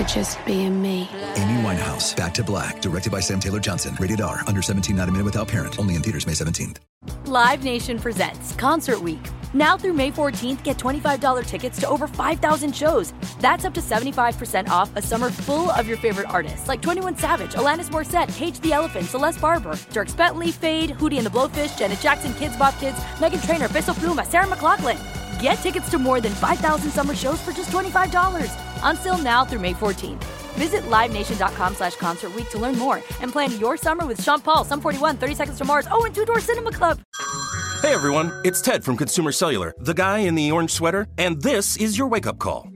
for just being me. Amy Winehouse, Back to Black, directed by Sam Taylor Johnson. Rated R, under 17, not a minute without parent. Only in theaters May 17th. Live Nation presents Concert Week. Now through May 14th, get $25 tickets to over 5,000 shows. That's up to 75% off a summer full of your favorite artists like 21 Savage, Alanis Morissette, Cage the Elephant, Celeste Barber, Dierks Bentley, Feid, Hootie and the Blowfish, Janet Jackson, Kidz Bop Kids, Meghan Trainor, Peso Pluma, Sarah McLachlan. Get tickets to more than 5,000 summer shows for just $25. Until now through May 14th. Visit LiveNation.com slash Concert to learn more and plan your summer with Sean Paul, Sum 41, 30 Seconds to Mars, oh, and Two Door Cinema Club. Hey everyone, it's Ted from Consumer Cellular, the guy in the orange sweater, and this is your wake up call.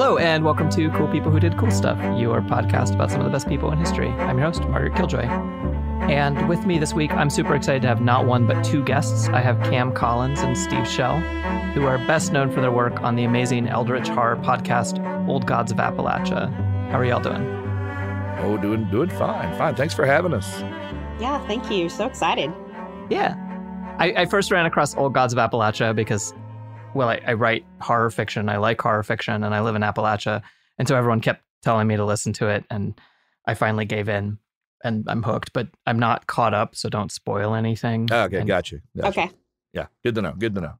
Hello, and welcome to Cool People Who Did Cool Stuff, your podcast about some of the best people in history. I'm your host, Margaret Killjoy. And with me this week, I'm super excited to have not one but two guests. I have Cam Collins and Steve Shell, who are best known for their work on the amazing Eldritch horror podcast, Old Gods of Appalachia. How are y'all doing? Oh, doing doing fine, fine. Thanks for having us. Yeah, thank you. So excited. Yeah. I, I first ran across Old Gods of Appalachia because, well, I, I write horror fiction. I like horror fiction, and I live in Appalachia. And so everyone kept telling me to listen to it, and I finally gave in, and I'm hooked. But I'm not caught up, so don't spoil anything. Okay, and, got you. got you. Okay. Yeah, good to know. Good to know.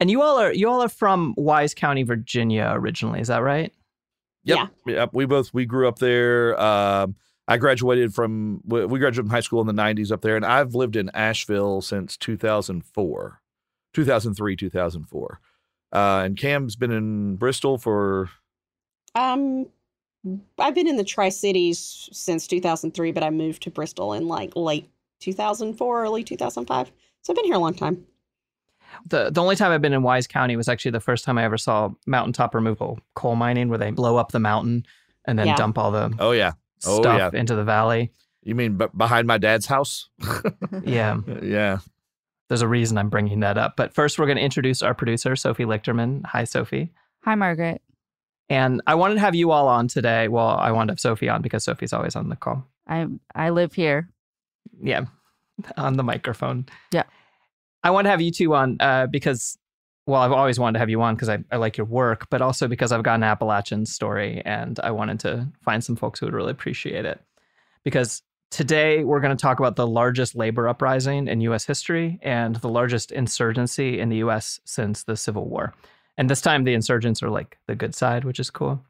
And you all are you all are from Wise County, Virginia, originally. Is that right? Yep. Yep. We both we grew up there. Um, I graduated from we we graduated from high school in the '90s up there, and I've lived in Asheville since 2004, 2003, 2004. Uh, and Cam's been in Bristol for Um, I've been in the Tri Cities since 2003, but I moved to Bristol in like late 2004, early 2005. So I've been here a long time. The the only time I've been in Wise County was actually the first time I ever saw mountaintop removal coal mining, where they blow up the mountain and then Yeah. dump all the oh yeah, oh stuff yeah. into the valley. You mean b- behind my dad's house? Yeah, yeah. There's a reason I'm bringing that up. But first, we're going to introduce our producer, Sophie Lichterman. Hi, Sophie. Hi, Margaret. And I wanted to have you all on today. Well, I wanted to have Sophie on because Sophie's always on the call. I I live here. Yeah, on the microphone. Yeah. I want to have you two on uh, because, well, I've always wanted to have you on because I, I like your work, but also because I've got an Appalachian story and I wanted to find some folks who would really appreciate it. Because today we're going to talk about the largest labor uprising in U.S. history and the largest insurgency in the U.S. since the Civil War. And this time the insurgents are like the good side, which is cool.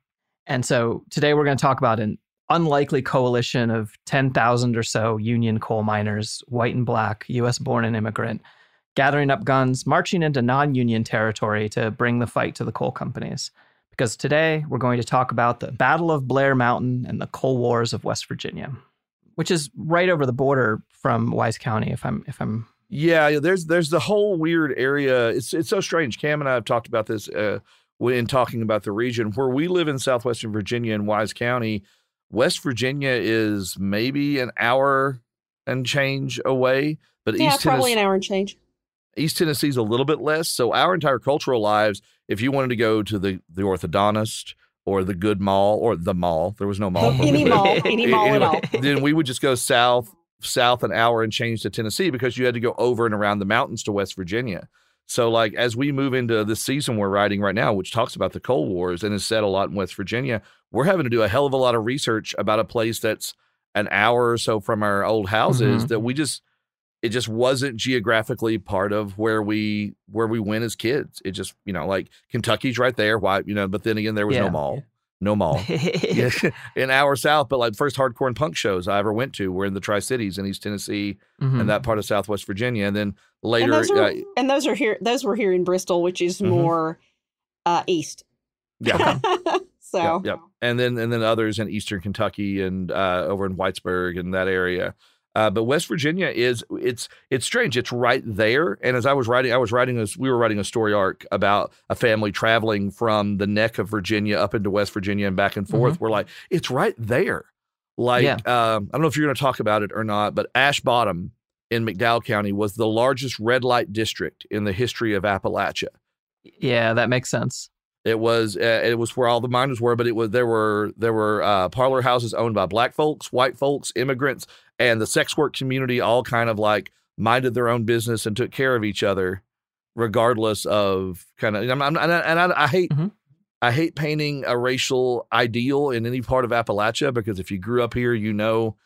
And so today we're going to talk about an unlikely coalition of 10,000 or so Union coal miners, white and black, US born and immigrant, gathering up guns, marching into non Union territory to bring the fight to the coal companies. Because today we're going to talk about the Battle of Blair Mountain and the coal wars of West Virginia, which is right over the border from Wise County, if I'm if I'm Yeah, there's there's the whole weird area. It's it's so strange. Cam and I have talked about this uh, when talking about the region where we live in southwestern Virginia in Wise County. West Virginia is maybe an hour and change away, but yeah, East probably Tennessee, an hour and change. East Tennessee's a little bit less. So our entire cultural lives, if you wanted to go to the the orthodontist or the good mall or the mall, there was no mall. Any mall, any mall at all. then we would just go south, south an hour and change to Tennessee because you had to go over and around the mountains to West Virginia. So, like, as we move into the season we're writing right now, which talks about the Coal Wars and is set a lot in West Virginia, we're having to do a hell of a lot of research about a place that's an hour or so from our old houses Mhm. that we just it just wasn't geographically part of where we where we went as kids. It just you know like Kentucky's right there. Why you know? But then again, there was Yeah. no mall, no mall. yeah, an hour south. But like first hardcore and punk shows I ever went to were in the Tri Cities in East Tennessee Mhm. and that part of Southwest Virginia. And then And later, those are uh, and those are here. Those were here in Bristol, which is Mhm. more Uh, east. Yeah. so Yep, yep. And then and then others in eastern Kentucky and uh, over in Whitesburg and that area. Uh, but West Virginia is it's it's strange. It's right there. And as I was writing, I was writing this. We were writing a story arc about a family traveling from the neck of Virginia up into West Virginia and back and forth. We're like, it's right there. Like Yeah. um, I don't know if you're going to talk about it or not, but Ash Bottom in McDowell County was the largest red light district in the history of Appalachia. Yeah, that makes sense. It was uh, it was where all the miners were, but it was there were there were uh, parlor houses owned by black folks, white folks, immigrants, and the sex work community all kind of like minded their own business and took care of each other, regardless of kind of. And, I'm, and, I, and I, I hate Mhm. I hate painting a racial ideal in any part of Appalachia because if you grew up here, you know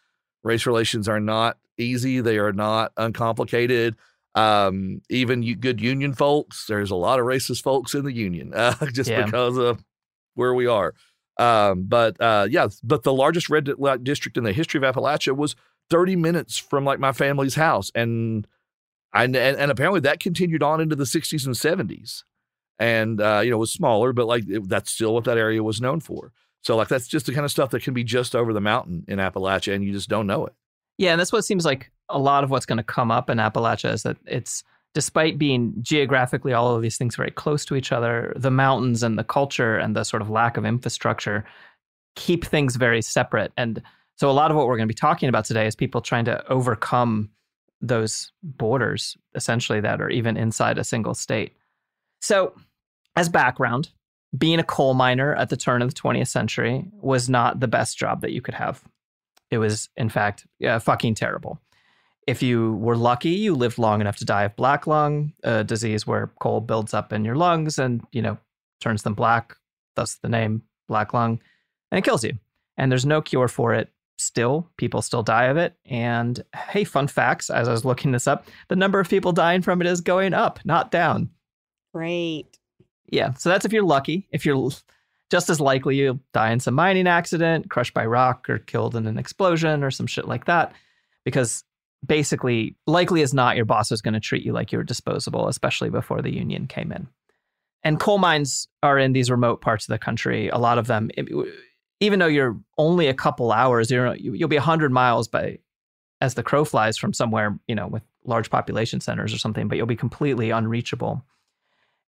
race relations are not easy. They are not uncomplicated. Um, even you good union folks, there's a lot of racist folks in the union, uh, just Yeah. because of where we are. Um, but uh, yeah, but the largest red light district in the history of Appalachia was 30 minutes from like my family's house, and I and, and apparently that continued on into the 60s and 70s, and uh, you know was smaller, but like it, that's still what that area was known for. So like that's just the kind of stuff that can be just over the mountain in Appalachia, and you just don't know it. Yeah, and that's what seems like a lot of what's going to come up in Appalachia is that it's despite being geographically all of these things very close to each other, the mountains and the culture and the sort of lack of infrastructure keep things very separate. And so a lot of what we're going to be talking about today is people trying to overcome those borders essentially that are even inside a single state. So, as background, being a coal miner at the turn of the 20th century was not the best job that you could have. It was, in fact, uh, fucking terrible. If you were lucky, you lived long enough to die of black lung, a disease where coal builds up in your lungs and, you know, turns them black, thus the name black lung, and it kills you. And there's no cure for it still. People still die of it. And hey, fun facts as I was looking this up, the number of people dying from it is going up, not down. great. Yeah. So that's if you're lucky. If you're just as likely, you'll die in some mining accident, crushed by rock, or killed in an explosion or some shit like that. Because basically, likely as not, your boss was going to treat you like you were disposable, especially before the union came in. And coal mines are in these remote parts of the country. A lot of them, even though you're only a couple hours, you're, you'll be 100 miles by as the crow flies from somewhere, you know, with large population centers or something, but you'll be completely unreachable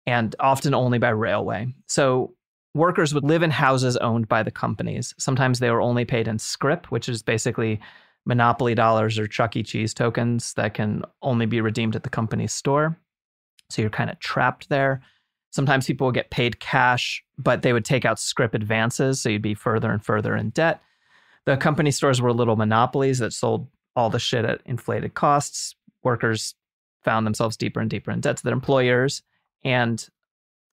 and often only by railway. So workers would live in houses owned by the companies. Sometimes they were only paid in scrip, which is basically monopoly dollars or Chuck E. Cheese tokens that can only be redeemed at the company's store. So you're kind of trapped there. Sometimes people would get paid cash, but they would take out scrip advances. So you'd be further and further in debt. The company stores were little monopolies that sold all the shit at inflated costs. Workers found themselves deeper and deeper in debt to their employers. And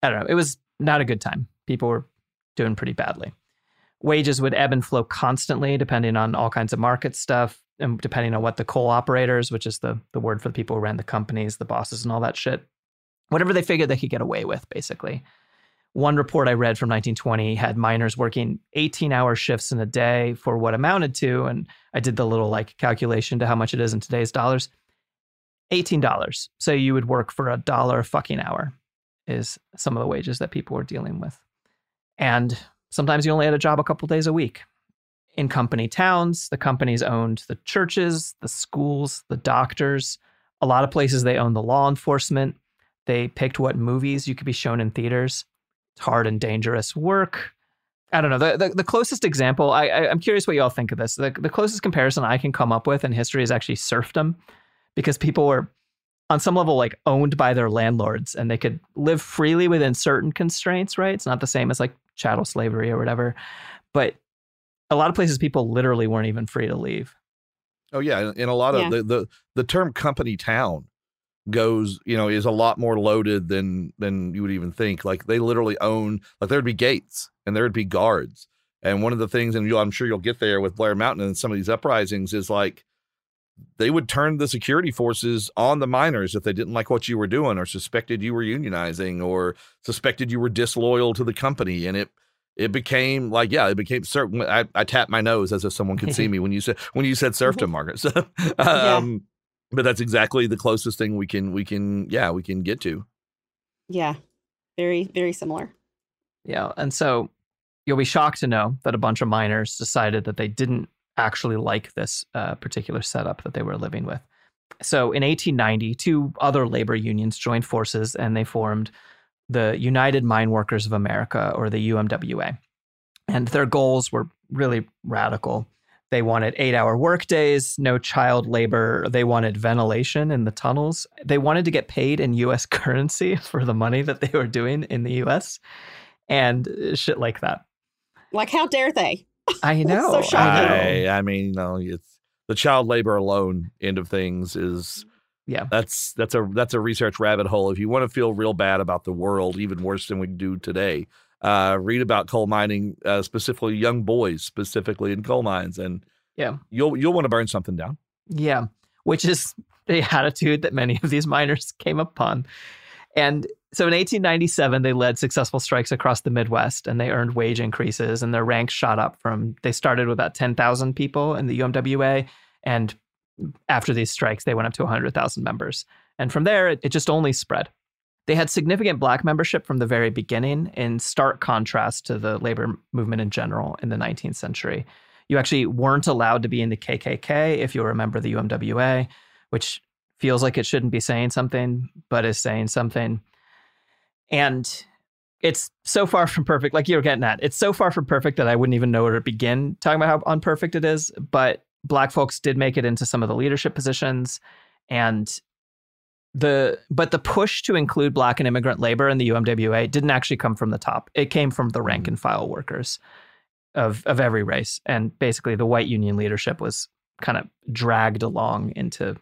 I don't know, it was not a good time. People were doing pretty badly. Wages would ebb and flow constantly, depending on all kinds of market stuff and depending on what the coal operators, which is the, the word for the people who ran the companies, the bosses, and all that shit, whatever they figured they could get away with, basically. One report I read from 1920 had miners working 18 hour shifts in a day for what amounted to, and I did the little like calculation to how much it is in today's dollars $18. So you would work for a dollar fucking hour, is some of the wages that people were dealing with. And sometimes you only had a job a couple days a week. In company towns, the companies owned the churches, the schools, the doctors. A lot of places they owned the law enforcement. They picked what movies you could be shown in theaters. It's hard and dangerous work. I don't know. The, the, the closest example, I, I, I'm curious what you all think of this. The, the closest comparison I can come up with in history is actually serfdom because people were on some level like owned by their landlords and they could live freely within certain constraints, right? It's not the same as like chattel slavery or whatever. But a lot of places people literally weren't even free to leave. Oh yeah, in a lot of Yeah. the, the the term company town goes, you know, is a lot more loaded than than you would even think. Like they literally own like there'd be gates and there'd be guards. And one of the things, and you I'm sure you'll get there with Blair Mountain and some of these uprisings, is like they would turn the security forces on the miners if they didn't like what you were doing or suspected you were unionizing or suspected you were disloyal to the company. And it it became like yeah, it became certain. I, I tapped my nose as if someone could see me when you said when you said serfdom, Margaret. So, um, but that's exactly the closest thing we can we can yeah we can get to. Yeah. Very, very similar. Yeah. And so you'll be shocked to know that a bunch of miners decided that they didn't actually like this uh, particular setup that they were living with. So in 1890, two other labor unions joined forces and they formed the United Mine Workers of America, or the UMWA. And their goals were really radical. They wanted eight hour workdays, no child labor. They wanted ventilation in the tunnels. They wanted to get paid in US currency for the money that they were doing in the US and shit like that. Like, how dare they? I know. so shocking. I, I mean, you know, it's the child labor alone end of things is yeah. That's that's a that's a research rabbit hole. If you want to feel real bad about the world, even worse than we do today, uh, read about coal mining, uh, specifically young boys, specifically in coal mines, and yeah, you'll you'll want to burn something down. Yeah, which is the attitude that many of these miners came upon. And so in 1897, they led successful strikes across the Midwest and they earned wage increases and their ranks shot up from, they started with about 10,000 people in the UMWA. And after these strikes, they went up to 100,000 members. And from there, it, it just only spread. They had significant black membership from the very beginning, in stark contrast to the labor movement in general in the 19th century. You actually weren't allowed to be in the KKK if you were a member of the UMWA, which feels like it shouldn't be saying something, but is saying something. And it's so far from perfect, like you're getting at. It's so far from perfect that I wouldn't even know where to begin talking about how unperfect it is. But black folks did make it into some of the leadership positions. And the but the push to include black and immigrant labor in the UMWA didn't actually come from the top. It came from the rank mm-hmm. and file workers of of every race. And basically the white union leadership was kind of dragged along into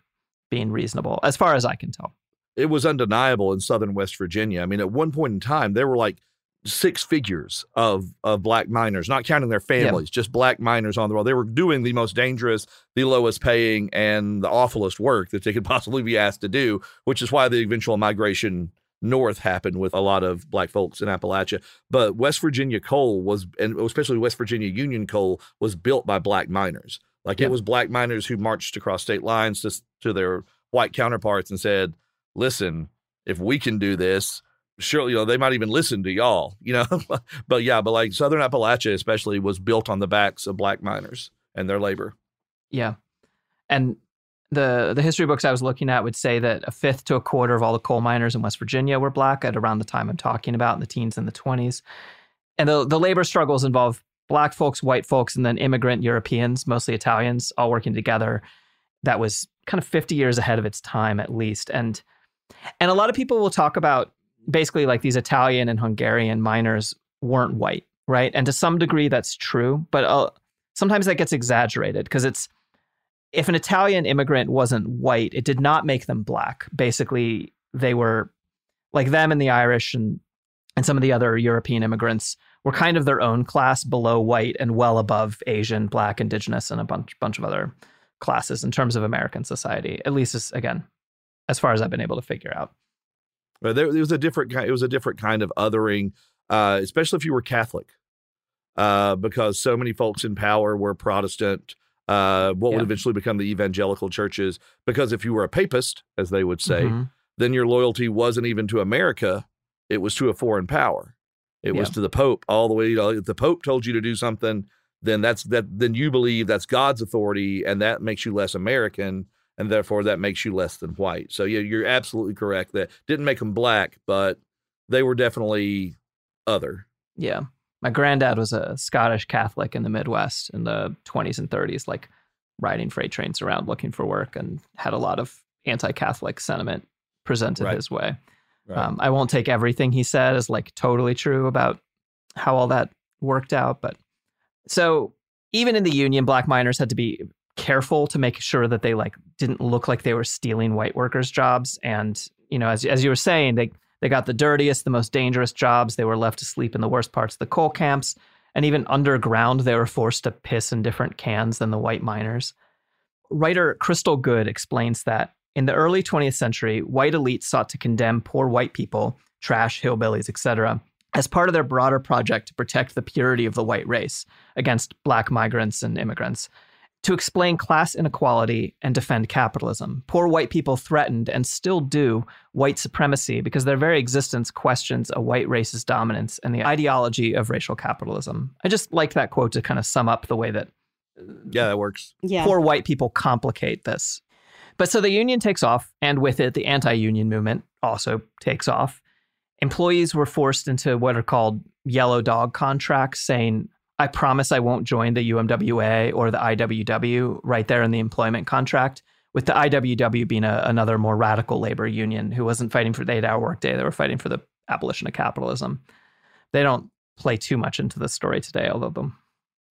being reasonable, as far as I can tell. It was undeniable in southern West Virginia. I mean, at one point in time, there were like six figures of of black miners, not counting their families, just black miners on the road. They were doing the most dangerous, the lowest paying, and the awfulest work that they could possibly be asked to do, which is why the eventual migration north happened with a lot of black folks in Appalachia. But West Virginia coal was, and especially West Virginia Union coal, was built by black miners. Like it was black miners who marched across state lines to, to their white counterparts and said, listen, if we can do this, sure, you know they might even listen to y'all, you know. but yeah, but like Southern Appalachia especially was built on the backs of black miners and their labor. Yeah. And the the history books I was looking at would say that a fifth to a quarter of all the coal miners in West Virginia were black at around the time I'm talking about in the teens and the 20s. And the the labor struggles involve black folks, white folks, and then immigrant Europeans, mostly Italians, all working together. That was kind of 50 years ahead of its time, at least. And and a lot of people will talk about basically like these Italian and Hungarian miners weren't white, right? And to some degree, that's true, but uh, sometimes that gets exaggerated because it's if an Italian immigrant wasn't white, it did not make them black. Basically, they were like them and the Irish and and some of the other European immigrants were kind of their own class below white and well above Asian, Black, Indigenous, and a bunch bunch of other classes in terms of American society. At least, as, again, as far as I've been able to figure out. But there, there was a different kind. It was a different kind of othering, uh, especially if you were Catholic, uh, because so many folks in power were Protestant. Uh, what Yeah. would eventually become the evangelical churches? Because if you were a papist, as they would say, Mhm. then your loyalty wasn't even to America; it was to a foreign power. It was to the Pope all the way. You know, if the Pope told you to do something, then that's that. Then you believe that's God's authority, and that makes you less American, and therefore that makes you less than white. So yeah, you're absolutely correct. That didn't make them black, but they were definitely other. Yeah. My granddad was a Scottish Catholic in the Midwest in the 20s and 30s, like riding freight trains around looking for work and had a lot of anti Catholic sentiment presented Right. his way. Right. Um, I won't take everything he said as like totally true about how all that worked out. But so even in the union, black miners had to be careful to make sure that they like didn't look like they were stealing white workers' jobs. And, you know, as, as you were saying, they, they got the dirtiest, the most dangerous jobs. They were left to sleep in the worst parts of the coal camps. And even underground, they were forced to piss in different cans than the white miners. Writer Crystal Good explains that in the early 20th century, white elites sought to condemn poor white people, trash, hillbillies, etc., as part of their broader project to protect the purity of the white race against black migrants and immigrants. To explain class inequality and defend capitalism. Poor white people threatened and still do white supremacy because their very existence questions a white race's dominance and the ideology of racial capitalism. I just like that quote to kind of sum up the way that Yeah, that works. Yeah. poor white people complicate this. But so the union takes off, and with it, the anti union movement also takes off. Employees were forced into what are called yellow dog contracts, saying, I promise I won't join the UMWA or the IWW right there in the employment contract, with the IWW being a, another more radical labor union who wasn't fighting for the eight hour workday, they were fighting for the abolition of capitalism. They don't play too much into the story today, although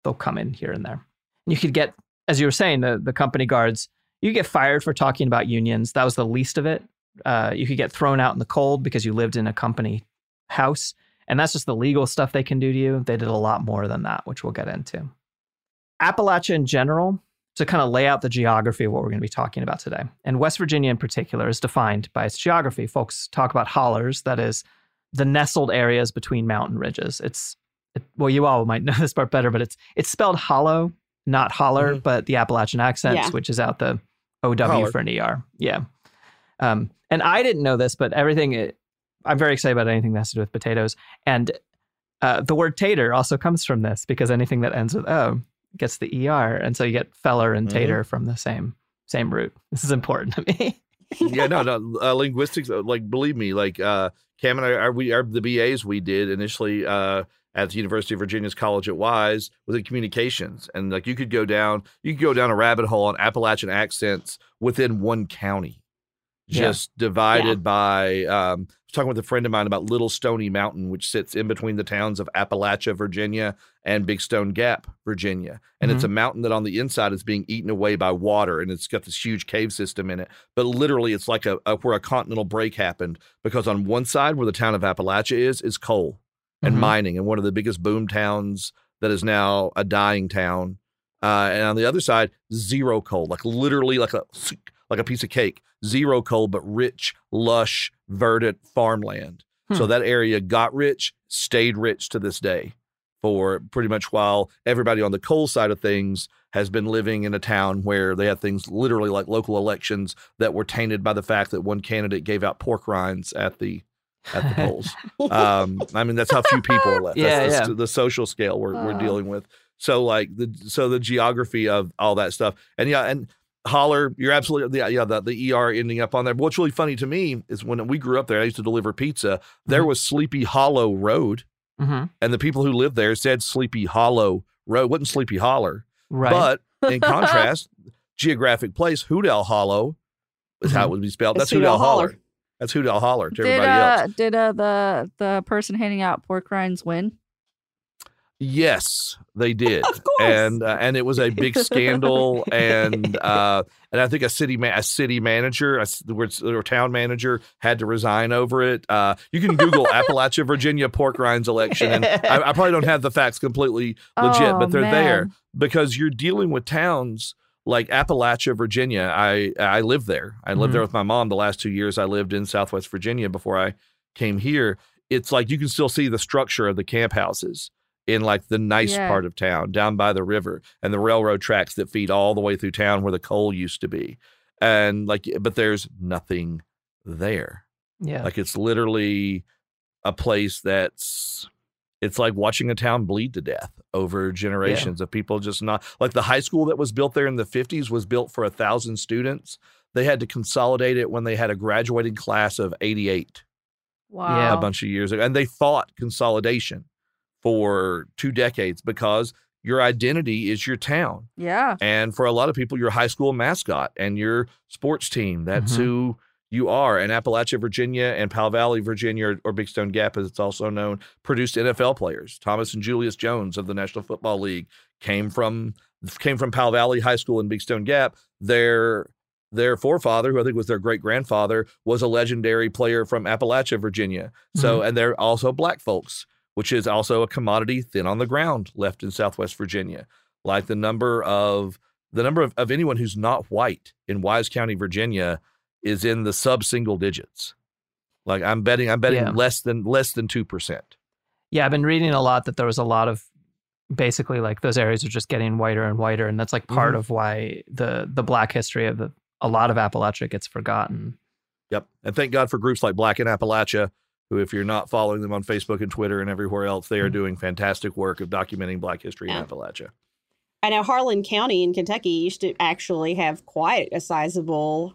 they'll, come in here and there. And you could get, as you were saying, the, the company guards, you get fired for talking about unions. That was the least of it. Uh, you could get thrown out in the cold because you lived in a company house. And that's just the legal stuff they can do to you. They did a lot more than that, which we'll get into. Appalachia in general, to kind of lay out the geography of what we're going to be talking about today. And West Virginia in particular is defined by its geography. Folks talk about hollers, that is, the nestled areas between mountain ridges. It's, it, well, you all might know this part better, but it's it's spelled hollow, not holler, Mhm. but the Appalachian accent, Yeah. which is out the OW Holler. for an ER. Yeah. Um, and I didn't know this, but everything, it, I'm very excited about anything that has to do with potatoes. And uh, the word tater also comes from this because anything that ends with O gets the ER. And so you get feller and Mhm. tater from the same same root. This is important to me. yeah, no, no. Uh, linguistics, uh, like believe me, like uh, Cam and I, our, we, are the BAs we did initially uh, at the University of Virginia's College at Wise was in communications, and like you could go down, you could go down a rabbit hole on Appalachian accents within one county, Yeah. just divided by. Um, talking with a friend of mine about Little Stony Mountain, which sits in between the towns of Appalachia, Virginia, and Big Stone Gap, Virginia, and it's a mountain that on the inside is being eaten away by water, and it's got this huge cave system in it. But literally it's like a, a where a continental break happened because on one side where the town of Appalachia is is coal and Mhm. mining and one of the biggest boom towns that is now a dying town. Uh, and on the other side zero coal like literally like a like a piece of cake zero coal but rich lush verdant farmland so Hmm. that area got rich stayed rich to this day for pretty much while everybody on the coal side of things has been living in a town where they had things literally like local elections that were tainted by the fact that one candidate gave out pork rinds at the at the polls. Um, I mean, that's how few people are left. Yeah, that's the, yeah. the social scale we're, we're Uh. dealing with. So like the so the geography of all that stuff, and yeah, and holler, you're absolutely yeah, yeah the, the ER ending up on there. But what's really funny to me is when we grew up there, I used to deliver pizza. There Mhm. was Sleepy Hollow Road, Mhm. and the people who lived there said Sleepy Hollow Road, wasn't Sleepy Holler. Right. But in contrast, geographic place, Hoodell Hollow is how it would be spelled. It's That's Hoodell Hoodell Holler. Holler. That's Hoodell Holler to Did everybody uh else. did uh the the person handing out pork rinds win? Yes, they did. Of course. And uh, and it was a big scandal, and uh, and I think a city ma- a city manager, a, or or town manager, had to resign over it. Uh, you can Google Appalachia, Virginia pork rinds election, and I, I probably don't have the facts completely legit, Oh, but they're there because you're dealing with towns like Appalachia, Virginia. I I lived there. I lived Mhm. there with my mom the last two years. I lived in Southwest Virginia before I came here. It's like you can still see the structure of the camp houses in like the nice Yeah. part of town down by the river and the railroad tracks that feed all the way through town where the coal used to be. And like but there's nothing there. yeah. Like it's literally a place that's it's like watching a town bleed to death over generations of people just not like the high school that was built there in the 50s was built for a thousand students. They had to consolidate it when they had a graduating class of 88 Wow. a bunch of years ago. And they fought consolidation for two decades because your identity is your town. Yeah. And for a lot of people, your high school mascot and your sports team, that's Mhm. who you are. And Appalachia, Virginia and Powell Valley, Virginia, or, or Big Stone Gap, as it's also known, produced NFL players. Thomas and Julius Jones of the National Football League came from came from Powell Valley High School in Big Stone Gap. Their their forefather, who I think was their great grandfather, was a legendary player from Appalachia, Virginia. So, and they're also black folks, which is also a commodity thin on the ground left in Southwest Virginia. Like the number of the number of, of anyone who's not white in Wise County, Virginia, is in the sub single digits. Like I'm betting, I'm betting Yeah. less than less than two percent. Yeah, I've been reading a lot that there was a lot of basically like those areas are just getting whiter and whiter, and that's like part Mhm. of why the the black history of the, a lot of Appalachia gets forgotten. Yep. And thank God for groups like Black in Appalachia, who, if you're not following them on Facebook and Twitter and everywhere else, they are doing fantastic work of documenting Black history Yeah. in Appalachia. I know Harlan County in Kentucky used to actually have quite a sizable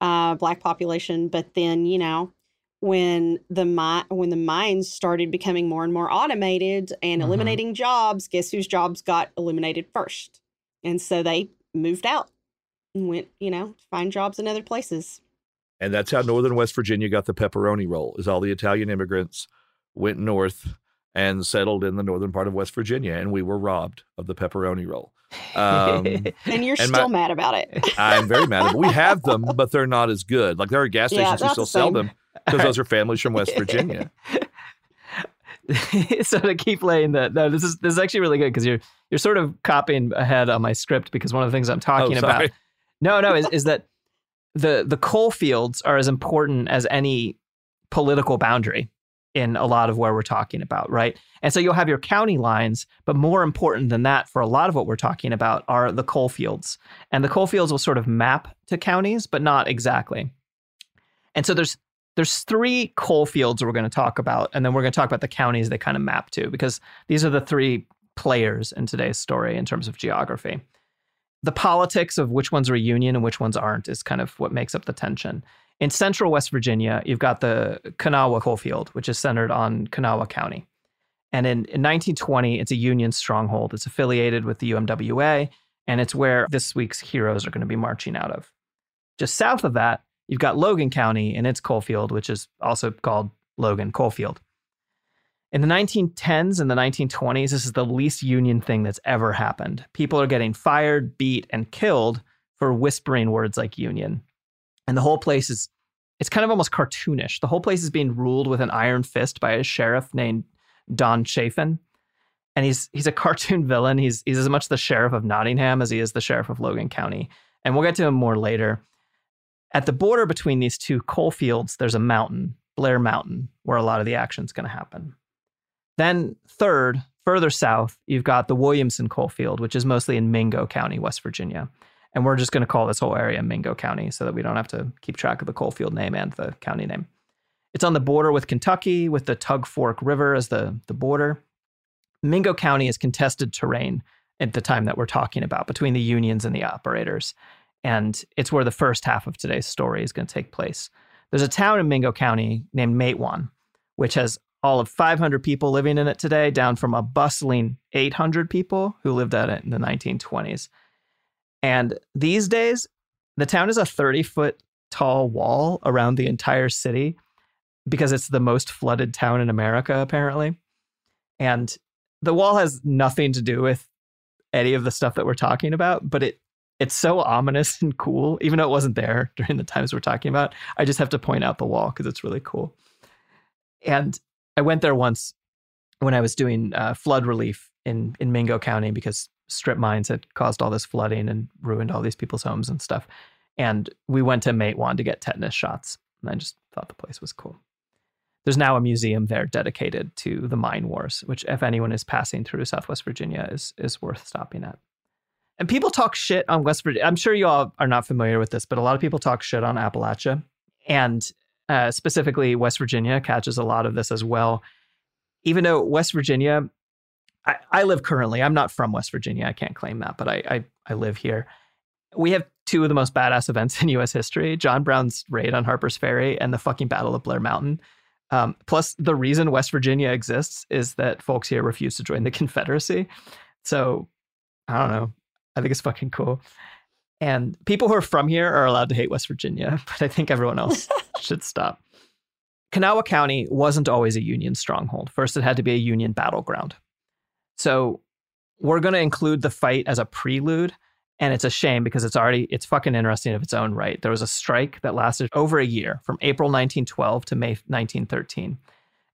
uh, black population, but then you know when the mi- when the mines started becoming more and more automated and Mhm. eliminating jobs, guess whose jobs got eliminated first? And so they moved out and went, you know, to find jobs in other places. And that's how Northern West Virginia got the pepperoni roll, is all the Italian immigrants went north and settled in the northern part of West Virginia, and we were robbed of the pepperoni roll. Um, And you're And my- still mad about it. I'm very mad. at it. We have them, but they're not as good. Like there are gas Yeah, stations who still the sell them because those are families from West Virginia. so to keep laying that, no, this is this is actually really good because you're you're sort of copying ahead on my script because one of the things I'm talking oh, about. No, no, is, is that the the coal fields are as important as any political boundary in a lot of where we're talking about, right? And so you'll have your county lines, but more important than that for a lot of what we're talking about are the coal fields. And the coal fields will sort of map to counties, but not exactly. And so there's there's three coal fields we're going to talk about, and then we're going to talk about the counties they kind of map to, because these are the three players in today's story in terms of geography the politics of which ones are a union and which ones aren't is kind of what makes up the tension. In central West Virginia, you've got the Kanawha coal field, which is centered on Kanawha County. And in, in 1920, it's a union stronghold. It's affiliated with the UMWA, and it's where this week's heroes are going to be marching out of. Just south of that, you've got Logan County and its coal field, which is also called Logan Coal Field. In the 1910s and the 1920s, this is the least union thing that's ever happened. People are getting fired, beat, and killed for whispering words like union. And the whole place is, it's kind of almost cartoonish. The whole place is being ruled with an iron fist by a sheriff named Don Chafin. And he's he's a cartoon villain. He's he's as much the sheriff of Nottingham as he is the sheriff of Logan County. And we'll get to him more later. At the border between these two coal fields, there's a mountain, Blair Mountain, where a lot of the action's going to happen. Then, third, further south, you've got the Williamson coal field, which is mostly in Mingo County, West Virginia. And we're just going to call this whole area Mingo County so that we don't have to keep track of the coal field name and the county name. It's on the border with Kentucky, with the Tug Fork River as the, the border. Mingo County is contested terrain at the time that we're talking about between the unions and the operators. And it's where the first half of today's story is going to take place. There's a town in Mingo County named Matewan, which has all of 500 people living in it today, down from a bustling 800 people who lived at it in the 1920s. And these days, the town is a 30 foot tall wall around the entire city because it's the most flooded town in America, apparently. And the wall has nothing to do with any of the stuff that we're talking about, but it it's so ominous and cool, even though it wasn't there during the times we're talking about. I just have to point out the wall because it's really cool. And I went there once when I was doing uh, flood relief in in Mingo County because strip mines had caused all this flooding and ruined all these people's homes and stuff. And we went to Matewan to get tetanus shots, and I just thought the place was cool. There's now a museum there dedicated to the mine wars, which, if anyone is passing through Southwest Virginia, is is worth stopping at. And people talk shit on West Virginia. I'm sure you all are not familiar with this, but a lot of people talk shit on Appalachia, and uh, specifically West Virginia catches a lot of this as well. Even though West Virginia, I, I live currently. I'm not from West Virginia. I can't claim that, but I, I I live here. We have two of the most badass events in U.S. history: John Brown's raid on Harper's Ferry and the fucking Battle of Blair Mountain. Um, plus, the reason West Virginia exists is that folks here refused to join the Confederacy. So, I don't know. I think it's fucking cool. And people who are from here are allowed to hate West Virginia, but I think everyone else should stop. Kanawha County wasn't always a Union stronghold. First, it had to be a Union battleground. So, we're going to include the fight as a prelude and it's a shame because it's already it's fucking interesting of its own right there was a strike that lasted over a year from april 1912 to may 1913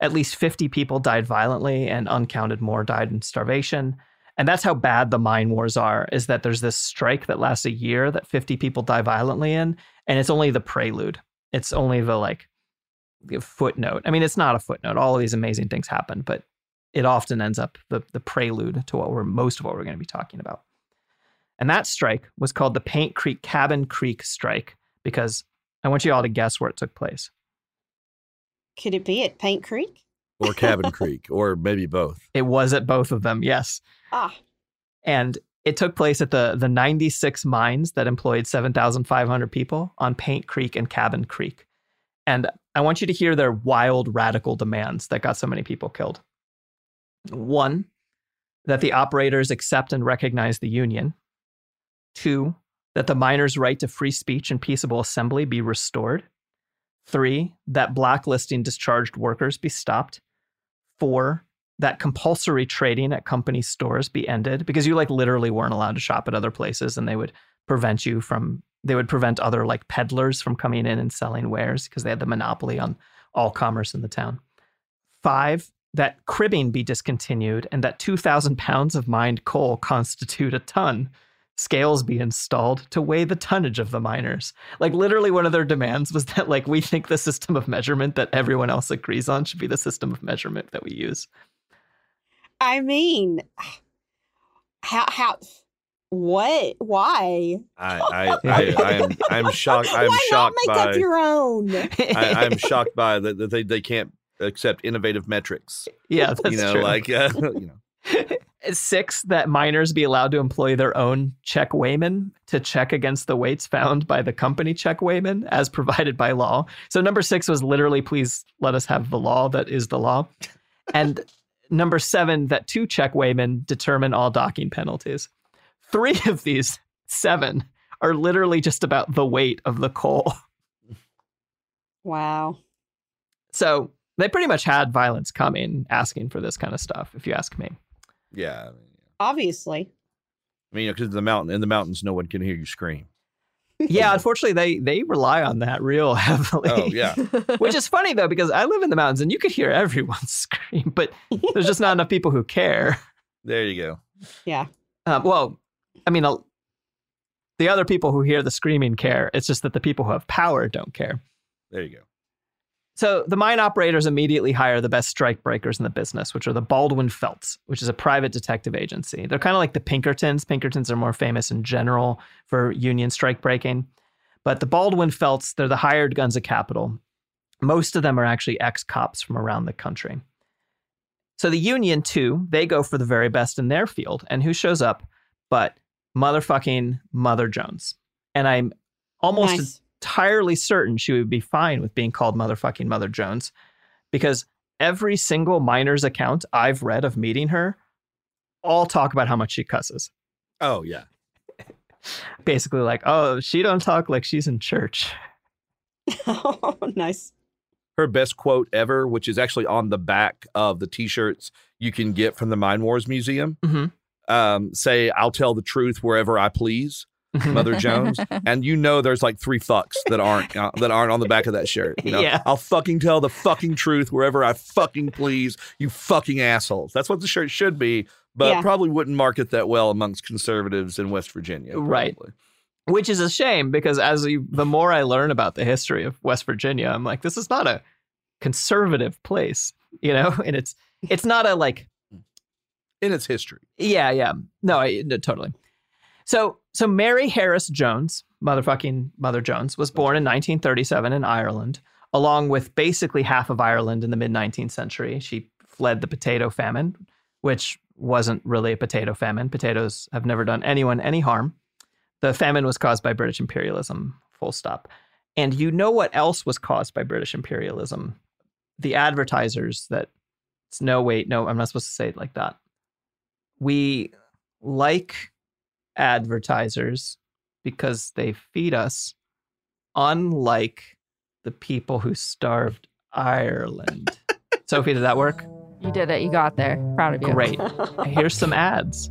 at least 50 people died violently and uncounted more died in starvation and that's how bad the mine wars are is that there's this strike that lasts a year that 50 people die violently in and it's only the prelude it's only the like footnote i mean it's not a footnote all of these amazing things happen but it often ends up the, the prelude to what we're most of what we're going to be talking about. And that strike was called the Paint Creek Cabin Creek strike because I want you all to guess where it took place. Could it be at Paint Creek? Or Cabin Creek, or maybe both. It was at both of them, yes. Ah, And it took place at the the 96 mines that employed 7,500 people on Paint Creek and Cabin Creek. And I want you to hear their wild radical demands that got so many people killed. One, that the operators accept and recognize the union. Two, that the miners' right to free speech and peaceable assembly be restored. Three, that blacklisting discharged workers be stopped. Four, that compulsory trading at company stores be ended because you like literally weren't allowed to shop at other places and they would prevent you from they would prevent other like peddlers from coming in and selling wares because they had the monopoly on all commerce in the town. Five, that cribbing be discontinued and that 2,000 pounds of mined coal constitute a ton. Scales be installed to weigh the tonnage of the miners. Like, literally, one of their demands was that, like, we think the system of measurement that everyone else agrees on should be the system of measurement that we use. I mean, how how what? Why? I I, I, I am I'm shocked. I'm Why shocked not make by up your own? I, I'm shocked by that that they, they can't accept innovative metrics. Yeah, that's you know, true. like uh, you know. Six, that miners be allowed to employ their own check weighman to check against the weights found by the company check weighman as provided by law. So number six was literally, please let us have the law that is the law. And number seven, that two check weighmen determine all docking penalties. Three of these seven are literally just about the weight of the coal. Wow. So they pretty much had violence coming, asking for this kind of stuff, if you ask me. Yeah, I mean, Obviously. I mean, because the mountain in the mountains, no one can hear you scream. Yeah, unfortunately, they they rely on that real heavily. Oh yeah, Which is funny though, because I live in the mountains and you could hear everyone scream, but there's just not enough people who care. there you go. Yeah. Um, well, I mean, the other people who hear the screaming care. It's just that the people who have power don't care. There you go. So the mine operators immediately hire the best strike breakers in the business, which are the Baldwin Felts, which is a private detective agency. They're kind of like the Pinkertons. Pinkertons are more famous in general for union strike breaking. But the Baldwin Felts, they're the hired guns of capital. Most of them are actually ex cops from around the country. So the union, too, they go for the very best in their field. And who shows up but motherfucking Mother Jones? And I'm almost Nice. Entirely certain she would be fine with being called motherfucking Mother Jones because every single miner's account I've read of meeting her all talk about how much she cusses. Oh yeah. Basically, like, oh, she don't talk like she's in church. oh, nice. Her best quote ever, which is actually on the back of the T-shirts you can get from the Mine Wars Museum. Mhm. Um, say, "I'll tell the truth wherever I please." Mother Jones, and you know there's like three fucks that aren't uh, that aren't on the back of that shirt. You know, Yeah. I'll fucking tell the fucking truth wherever I fucking please. You fucking assholes. That's what the shirt should be, but Yeah. probably wouldn't market that well amongst conservatives in West Virginia. Right. Which is a shame because as you, the more I learn about the history of West Virginia, I'm like, this is not a conservative place, you know, and it's it's not a like In its history, Yeah, yeah. No, I, no, totally. So, so Mary Harris Jones, motherfucking Mother Jones, was born in 1937 in Ireland, along with basically half of Ireland in the mid 19th century. She fled the potato famine, which wasn't really a potato famine. Potatoes have never done anyone any harm. The famine was caused by British imperialism, full stop. And you know what else was caused by British imperialism? The advertisers that, it's no, wait, no, I'm not supposed to say it like that we like advertisers because they feed us, unlike the people who starved Ireland. Sophie, did that work? You did it. You got there. Proud of you. Great. Here's some ads.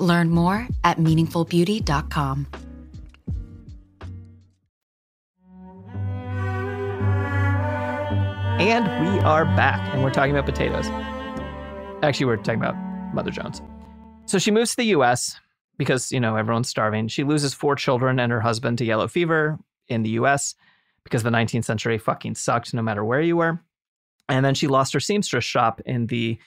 Learn more at meaningfulbeauty.com. And we are back, and we're talking about potatoes. Actually, we're talking about Mother Jones. So she moves to the US because, you know, everyone's starving. She loses four children and her husband to yellow fever in the US because the 19th century fucking sucked no matter where you were. And then she lost her seamstress shop in the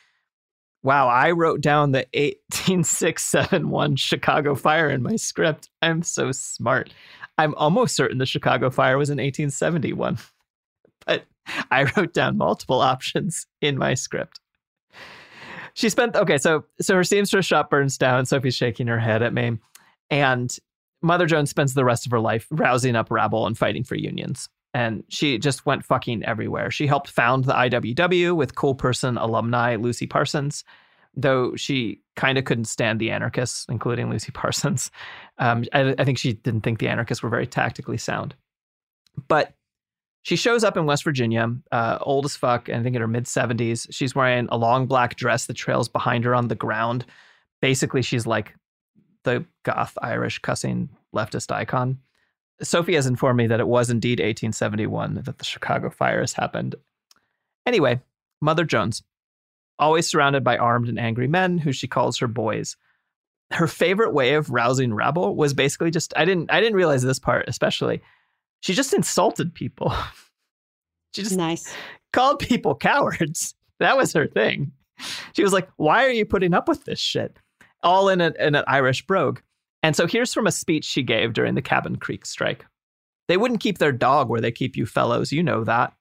Wow, I wrote down the 18671 Chicago fire in my script. I'm so smart. I'm almost certain the Chicago fire was in 1871. But I wrote down multiple options in my script. She spent okay, so so her seamstress shop burns down. Sophie's shaking her head at me, and Mother Jones spends the rest of her life rousing up rabble and fighting for unions. And she just went fucking everywhere. She helped found the IWW with cool person alumni Lucy Parsons, though she kind of couldn't stand the anarchists, including Lucy Parsons. Um, I, I think she didn't think the anarchists were very tactically sound. But she shows up in West Virginia, uh, old as fuck, and I think in her mid 70s. She's wearing a long black dress that trails behind her on the ground. Basically, she's like the goth Irish cussing leftist icon. Sophie has informed me that it was indeed 1871 that the Chicago fires happened. Anyway, Mother Jones, always surrounded by armed and angry men who she calls her boys. Her favorite way of rousing rabble was basically just I didn't I didn't realize this part especially she just insulted people. she just nice. called people cowards. That was her thing. She was like, "Why are you putting up with this shit?" All in, a, in an Irish brogue. And so here's from a speech she gave during the Cabin Creek strike. They wouldn't keep their dog where they keep you fellows. You know that.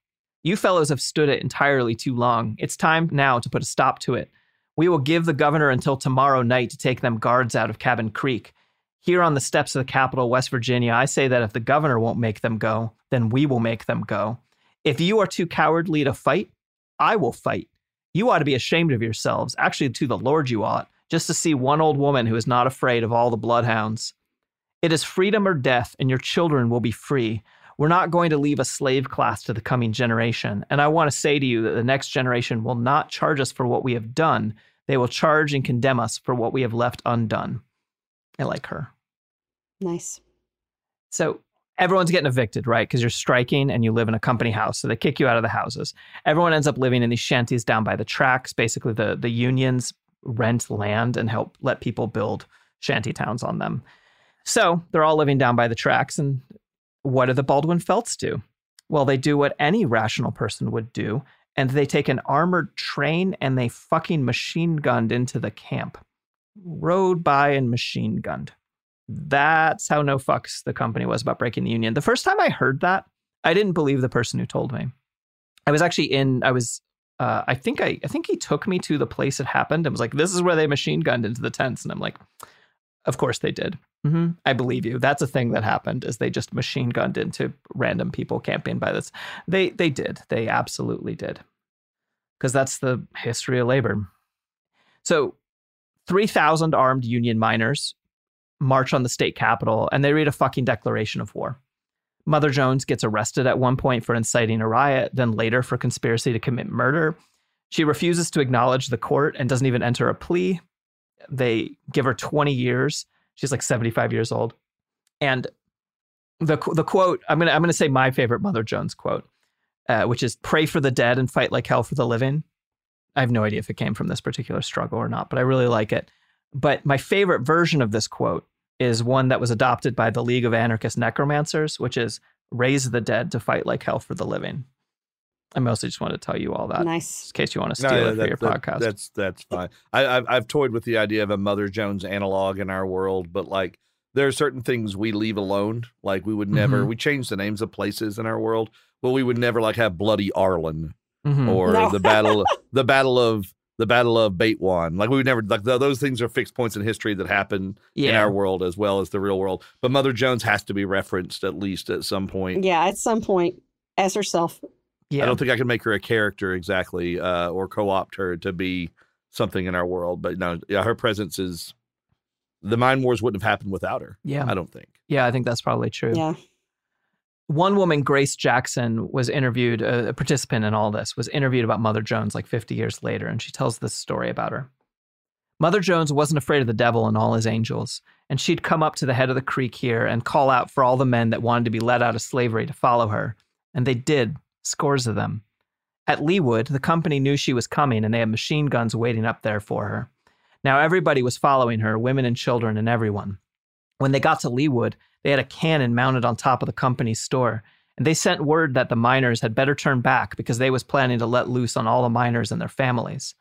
You fellows have stood it entirely too long. It's time now to put a stop to it. We will give the governor until tomorrow night to take them guards out of Cabin Creek. Here on the steps of the Capitol, West Virginia, I say that if the governor won't make them go, then we will make them go. If you are too cowardly to fight, I will fight. You ought to be ashamed of yourselves. Actually, to the Lord, you ought, just to see one old woman who is not afraid of all the bloodhounds. It is freedom or death, and your children will be free. We're not going to leave a slave class to the coming generation. And I want to say to you that the next generation will not charge us for what we have done, they will charge and condemn us for what we have left undone. I like her. Nice. So everyone's getting evicted, right? Because you're striking and you live in a company house. So they kick you out of the houses. Everyone ends up living in these shanties down by the tracks. Basically, the, the unions rent land and help let people build shanty towns on them. So they're all living down by the tracks. And what do the Baldwin Felts do? Well, they do what any rational person would do. And they take an armored train and they fucking machine gunned into the camp. Rode by and machine gunned. That's how no fucks the company was about breaking the union. The first time I heard that, I didn't believe the person who told me. I was actually in, I was, uh, I think I, I think he took me to the place it happened and was like, this is where they machine gunned into the tents. And I'm like, of course they did. Mm-hmm. I believe you. That's a thing that happened is they just machine gunned into random people camping by this. They, they did. They absolutely did. Because that's the history of labor. So 3,000 armed Union miners march on the state capitol and they read a fucking declaration of war. Mother Jones gets arrested at one point for inciting a riot, then later for conspiracy to commit murder. She refuses to acknowledge the court and doesn't even enter a plea. They give her 20 years. She's like 75 years old. And the the quote, I'm going to I'm to say my favorite Mother Jones quote. uh, which is pray for the dead and fight like hell for the living. I have no idea if it came from this particular struggle or not, but I really like it. But my favorite version of this quote is one that was adopted by the League of Anarchist Necromancers, which is raise the dead to fight like hell for the living. I mostly just wanted to tell you all that. Nice. In case you want to No, steal yeah, it for your that- podcast. That's that's fine. I, I've I've toyed with the idea of a Mother Jones analog in our world, but like there are certain things we leave alone. Like we would never Mhm. we change the names of places in our world, but we would never like have Bloody Harlan Mhm. or No. the battle the battle of the battle of Matewan. Like we would never like th- those things are fixed points in history that happen in our world as well as the real world. But Mother Jones has to be referenced at least at some point. Yeah, at some point, as herself. yeah. I don't think I can make her a character exactly, uh, or co-opt her to be something in our world. But no, yeah, her presence is. The Mine Wars wouldn't have happened without her. yeah. I don't think. Yeah, I think that's probably true. Yeah. One woman, Grace Jackson, was interviewed, a, participant in all this, was interviewed about Mother Jones like 50 years later, and she tells this story about her. Mother Jones wasn't afraid of the devil and all his angels, and she'd come up to the head of the creek here and call out for all the men that wanted to be let out of slavery to follow her, and they did, scores of them. At Leewood, the company knew she was coming, and they had machine guns waiting up there for her. Now everybody was following her, women and children and everyone. When they got to Leewood, they had a cannon mounted on top of the company's store, and they sent word that the miners had better turn back because they was planning to let loose on all the miners and their families.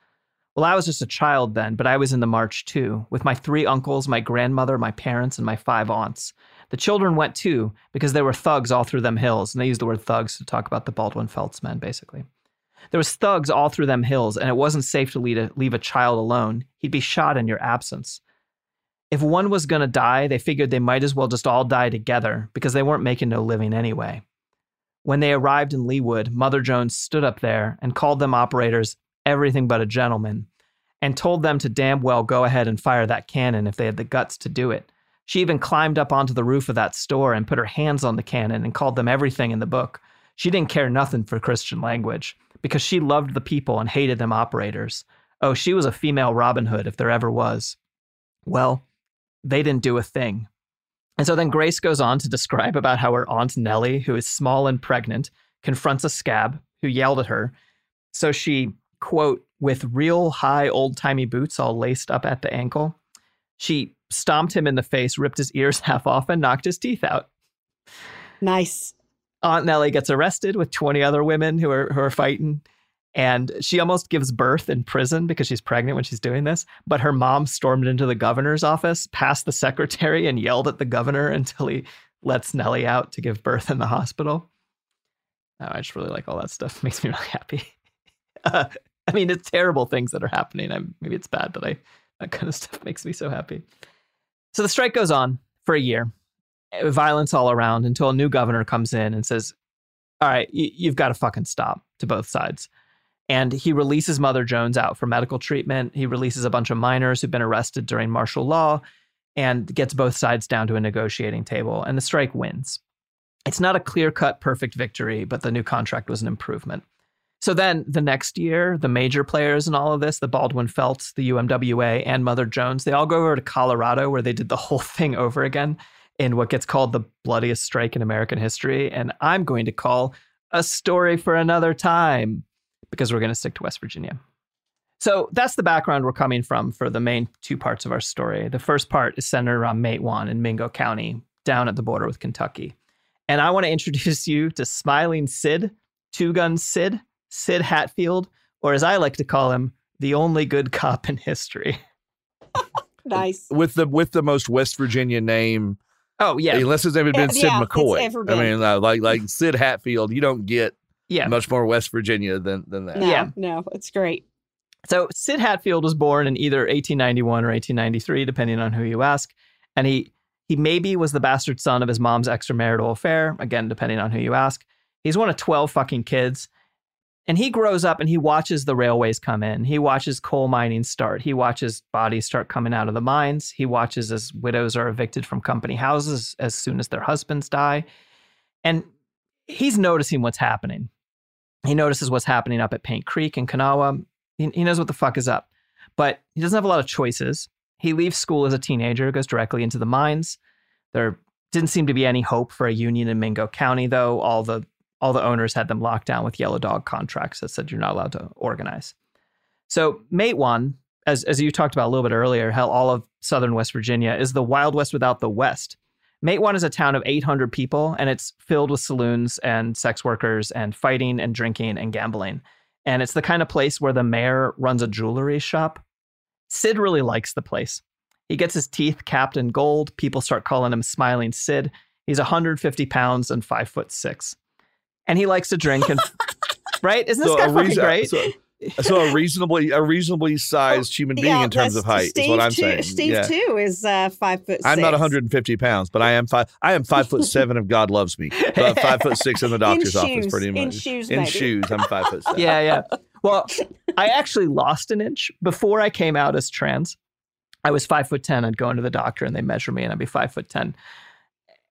Well, I was just a child then, but I was in the march too, with my three uncles, my grandmother, my parents, and my five aunts. The children went too because there were thugs all through them hills, and they used the word thugs to talk about the Baldwin Felts men, basically. There was thugs all through them hills, and it wasn't safe to a, leave a child alone. He'd be shot in your absence. If one was going to die, they figured they might as well just all die together because they weren't making no living anyway. When they arrived in Leewood, Mother Jones stood up there and called them operators everything but a gentleman and told them to damn well go ahead and fire that cannon if they had the guts to do it. She even climbed up onto the roof of that store and put her hands on the cannon and called them everything in the book. She didn't care nothing for Christian language because she loved the people and hated them operators. Oh, she was a female Robin Hood if there ever was. Well, they didn't do a thing. And so then Grace goes on to describe about how her aunt Nellie, who is small and pregnant, confronts a scab who yelled at her. So she, quote, with real high old timey boots all laced up at the ankle, she stomped him in the face, ripped his ears half off, and knocked his teeth out. Nice. Aunt Nellie gets arrested with 20 other women who are who are fighting. And she almost gives birth in prison because she's pregnant when she's doing this. But her mom stormed into the governor's office, past the secretary, and yelled at the governor until he lets Nellie out to give birth in the hospital. Oh, I just really like all that stuff. makes me really happy. Uh, I mean, it's terrible things that are happening. I'm, maybe it's bad, but I that kind of stuff makes me so happy. So the strike goes on for a year, uh, violence all around until a new governor comes in and says, "All right, y- you've got to fucking stop." To both sides, and he releases Mother Jones out for medical treatment. He releases a bunch of miners who've been arrested during martial law, and gets both sides down to a negotiating table. And the strike wins. It's not a clear cut, perfect victory, but the new contract was an improvement. So then the next year, the major players in all of this, the Baldwin Felts, the UMWA, and Mother Jones, they all go over to Colorado where they did the whole thing over again in what gets called the bloodiest strike in American history. And I'm going to call a story for another time because we're going to stick to West Virginia. So that's the background we're coming from for the main two parts of our story. The first part is centered around Matewan in Mingo County, down at the border with Kentucky. And I want to introduce you to Smiling Sid, Two Gun Sid, Sid Hatfield, or as I like to call him, the only good cop in history. Nice. With the with the most West Virginia name. Oh yeah, unless it's ever been Uh, Sid yeah, it's McCoy. ever I mean, like like Sid Hatfield, you don't get Yeah. much more West Virginia than than that. No, Yeah. no, it's great. So Sid Hatfield was born in either 1891 or 1893, depending on who you ask, and he he maybe was the bastard son of his mom's extramarital affair, again depending on who you ask. He's one of 12 fucking kids. And he grows up and he watches the railways come in. He watches coal mining start. He watches bodies start coming out of the mines. He watches as widows are evicted from company houses as soon as their husbands die. And he's noticing what's happening. He notices what's happening up at Paint Creek in Kanawha. He, he knows what the fuck is up, but he doesn't have a lot of choices. He leaves school as a teenager, goes directly into the mines. There didn't seem to be any hope for a union in Mingo County, though. All the all the owners had them locked down with yellow dog contracts that said you're not allowed to organize. So Matewan, as as you talked about a little bit earlier, how all of southern West Virginia is the Wild West without the West. Matewan is a town of 800 people, and it's filled with saloons and sex workers and fighting and drinking and gambling. And it's the kind of place where the mayor runs a jewelry shop. Sid really likes the place. He gets his teeth capped in gold. People start calling him Smiling Sid. He's 150 pounds and five foot six, and he likes to drink. And right, isn't this So guy fucking reason- great? so- So a reasonably a reasonably sized human being Yeah, in terms of height Steve is what I'm too, saying. Steve Yeah. too is uh, five foot. I'm not 150 pounds, but I am five. I am five foot seven if God loves me. But five foot six in the doctor's office, shoes, pretty much. in shoes, in maybe. shoes, I'm five foot seven. yeah, yeah. Well, I actually lost an inch before I came out as trans. I was five foot ten. I'd go into the doctor and they measure me, and I'd be five foot ten.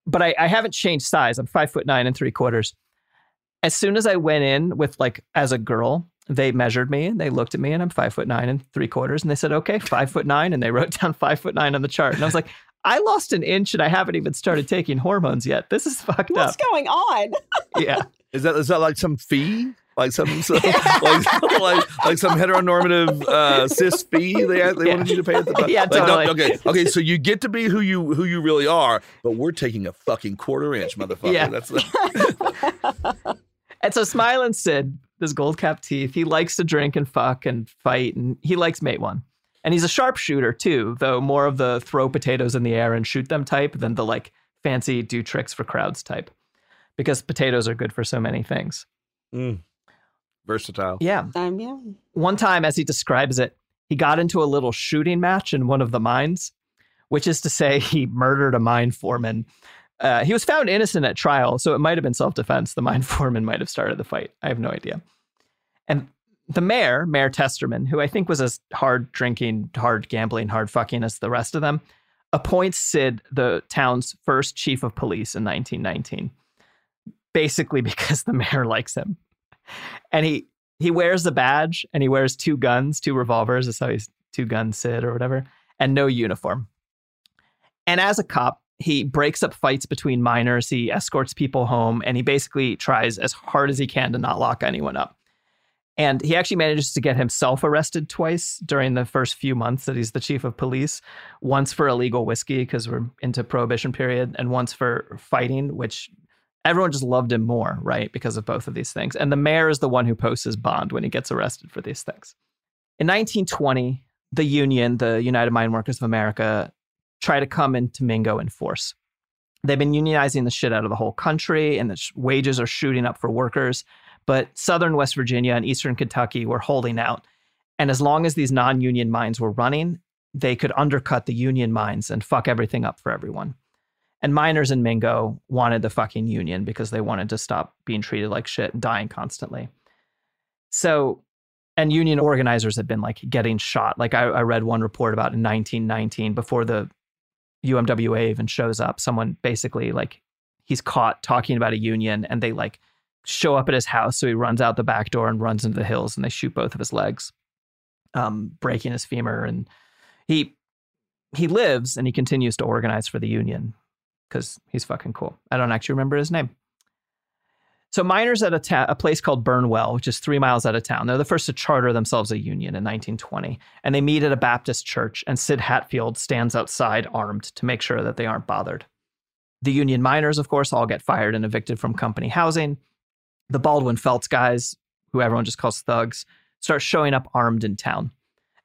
But I, I haven't changed size. I'm five foot nine and three quarters. As soon as I went in with like as a girl, they measured me and they looked at me, and I'm five foot nine and three quarters, and they said, "Okay, five foot nine. and they wrote down five foot nine on the chart, and I was like. I lost an inch and I haven't even started taking hormones yet. This is fucked What's up. What's going on? Yeah. Is that is that like some fee? Like some, some like, like like some heteronormative uh, cis fee they they Yeah. wanted you to pay at the time. Yeah, Like, no, totally. okay, okay. So you get to be who you who you really are, but we're taking a fucking quarter inch, motherfucker. Yeah. That's And so Smiling Sid, this gold capped teeth, he likes to drink and fuck and fight, and he likes Matewan. And he's a sharpshooter too, though more of the throw potatoes in the air and shoot them type than the like fancy do tricks for crowds type. Because potatoes are good for so many things. Mm. versatile. Yeah. Um, yeah. One time, as he describes it, he got into a little shooting match in one of the mines, which is to say, he murdered a mine foreman. Uh, he was found innocent at trial, so it might have been self defense. The mine foreman might have started the fight. I have no idea. And the mayor, Mayor Testerman, who I think was as hard drinking, hard gambling, hard fucking as the rest of them, appoints Sid the town's first chief of police in 1919, basically because the mayor likes him. And he he wears the badge and he wears two guns, two revolvers. That's how he's two gun Sid or whatever, and no uniform. And as a cop, he breaks up fights between miners. He escorts people home, and he basically tries as hard as he can to not lock anyone up. And he actually manages to get himself arrested twice during the first few months that he's the chief of police. Once for illegal whiskey because we're into prohibition period, and once for fighting, which everyone just loved him more, right? Because of both of these things. And the mayor is the one who posts his bond when he gets arrested for these things. In 1920, the union, the United Mine Workers of America, try to come into Mingo in force. They've been unionizing the shit out of the whole country, and the sh- wages are shooting up for workers. But southern West Virginia and eastern Kentucky were holding out. And as long as these non union mines were running, they could undercut the union mines and fuck everything up for everyone. And miners in Mingo wanted the fucking union because they wanted to stop being treated like shit and dying constantly. So, and union organizers had been like getting shot. Like I, I read one report about in 1919 before the UMWA even shows up. Someone basically like he's caught talking about a union and they like show up at his house. So he runs out the back door and runs into the hills and they shoot both of his legs, um, breaking his femur. And he he lives and he continues to organize for the union because he's fucking cool. I don't actually remember his name. So miners at a, ta- a place called Burnwell, which is three miles out of town, they're the first to charter themselves a union in 1920. And they meet at a Baptist church, and Sid Hatfield stands outside armed to make sure that they aren't bothered. The union miners, of course, all get fired and evicted from company housing. The Baldwin Felts guys, who everyone just calls thugs, start showing up armed in town.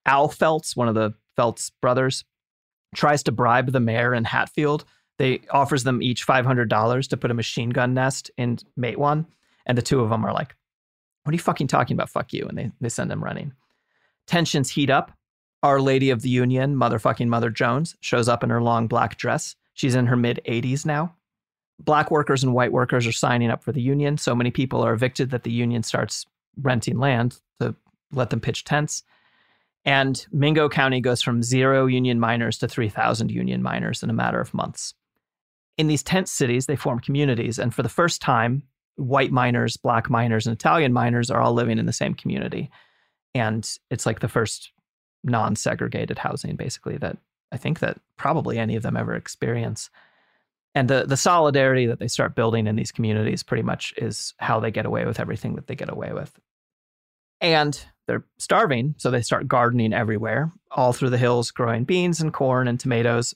Al Felts, one of the Felts brothers, tries to bribe the mayor and Hatfield they offers them each $500 to put a machine gun nest in Matewan and the two of them are like what are you fucking talking about? Fuck you and they, they send them running. Tensions heat up. Our lady of the union motherfucking mother jones shows up in her long black dress. She's in her mid 80s now. Black workers and white workers are signing up for the union. So many people are evicted that the union starts renting land to let them pitch tents. And Mingo County goes from zero union miners to 3,000 union miners in a matter of months in these tent cities, they form communities. And for the first time, white miners, black miners, and Italian miners are all living in the same community. And it's like the first non segregated housing, basically, that I think that probably any of them ever experience. And the the solidarity that they start building in these communities pretty much is how they get away with everything that they get away with. And they're starving, so they start gardening everywhere, all through the hills, growing beans and corn and tomatoes.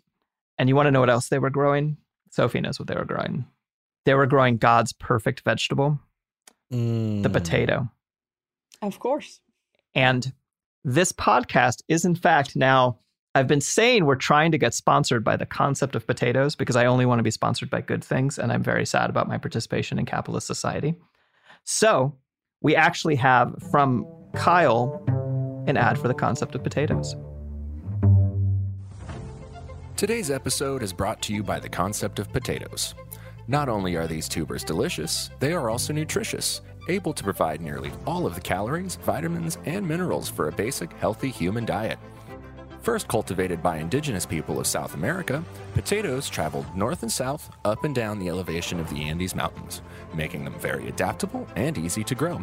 And you want to know what else they were growing? Sophie knows what they were growing. They were growing God's perfect vegetable, the mm. potato. Of course. And this podcast is, in fact, now I've been saying we're trying to get sponsored by the concept of potatoes because I only want to be sponsored by good things. And I'm very sad about my participation in capitalist society. So we actually have from Kyle an ad for the concept of potatoes. Today's episode is brought to you by the concept of potatoes. Not only are these tubers delicious, they are also nutritious, able to provide nearly all of the calories, vitamins, and minerals for a basic, healthy human diet. First cultivated by indigenous people of South America, potatoes traveled north and south, up and down the elevation of the Andes Mountains, making them very adaptable and easy to grow.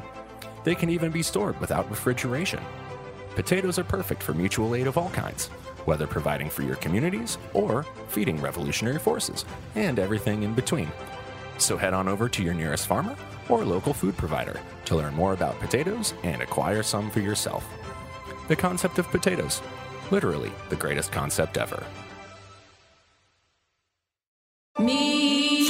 They can even be stored without refrigeration. Potatoes are perfect for mutual aid of all kinds, whether providing for your communities or feeding revolutionary forces, and everything in between. So head on over to your nearest farmer or local food provider to learn more about potatoes and acquire some for yourself. The concept of potatoes, literally the greatest concept ever.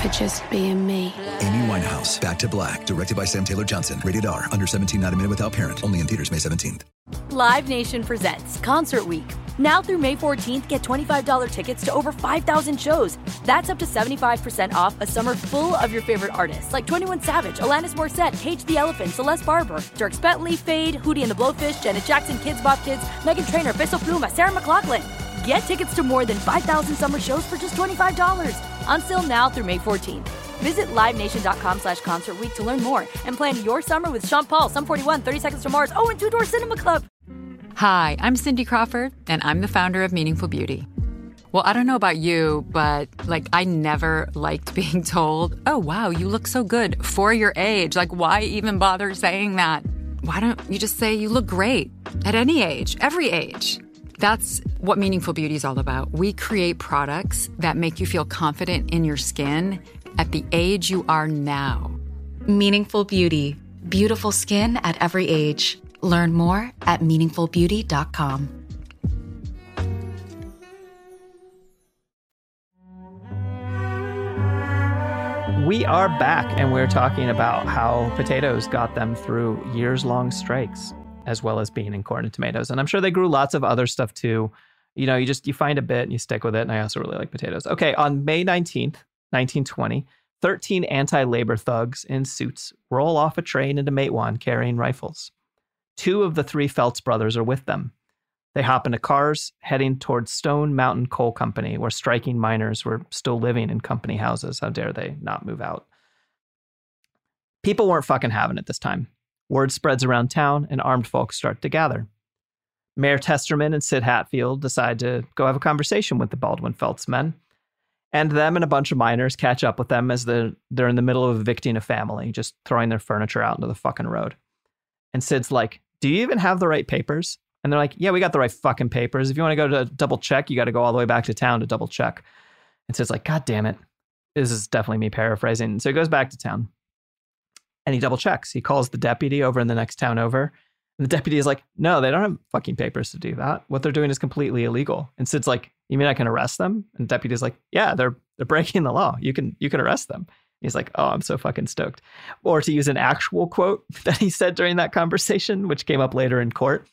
for just being me. Amy Winehouse, Back to Black, directed by Sam Taylor Johnson. Rated R, under 17, not a minute without parent. Only in theaters May 17th. Live Nation presents Concert Week. Now through May 14th, get $25 tickets to over 5,000 shows. That's up to 75% off a summer full of your favorite artists like 21 Savage, Alanis Morissette, Cage the Elephant, Celeste Barber, Dierks Bentley, Feid, Hootie and the Blowfish, Janet Jackson, Kidz Bop Kids, Meghan Trainor, Peso Pluma, Sarah McLachlan. Get tickets to more than 5,000 summer shows for just $25. Until now through May 14th. Visit LiveNation.com slash Concert to learn more and plan your summer with Sean Paul, Sum 41, 30 Seconds to Mars, oh, and Two Door Cinema Club. Hi, I'm Cindy Crawford, and I'm the founder of Meaningful Beauty. Well, I don't know about you, but like, I never liked being told, oh, wow, you look so good for your age. Like, why even bother saying that? Why don't you just say you look great at any age, every age? That's what Meaningful Beauty is all about. We create products that make you feel confident in your skin at the age you are now. Meaningful Beauty. Beautiful skin at every age. Learn more at meaningfulbeauty.com. We are back, and we're talking about how potatoes got them through years long strikes, as well as being and corn and tomatoes. And I'm sure they grew lots of other stuff too. You know, you just you find a bit and you stick with it. And I also really like potatoes. Okay, on May 19th, 1920, 13 anti-labor thugs in suits roll off a train into Matewan carrying rifles. Two of the three Felts brothers are with them. They hop into cars heading towards Stone Mountain Coal Company, where striking miners were still living in company houses. How dare they not move out? People weren't fucking having it this time. Word spreads around town, and armed folks start to gather. Mayor Testerman and Sid Hatfield decide to go have a conversation with the Baldwin Felts men. And them and a bunch of miners catch up with them as the, they're in the middle of evicting a family, just throwing their furniture out into the fucking road. And Sid's like, Do you even have the right papers? And they're like, Yeah, we got the right fucking papers. If you want to go to double check, you got to go all the way back to town to double check. And Sid's like, God damn it. This is definitely me paraphrasing. So he goes back to town and he double checks. He calls the deputy over in the next town over. And the deputy is like, No, they don't have fucking papers to do that. What they're doing is completely illegal. And Sid's like, You mean I can arrest them? And the deputy's like, Yeah, they're they're breaking the law. You can you can arrest them. He's like, oh, I'm so fucking stoked. Or to use an actual quote that he said during that conversation, which came up later in court,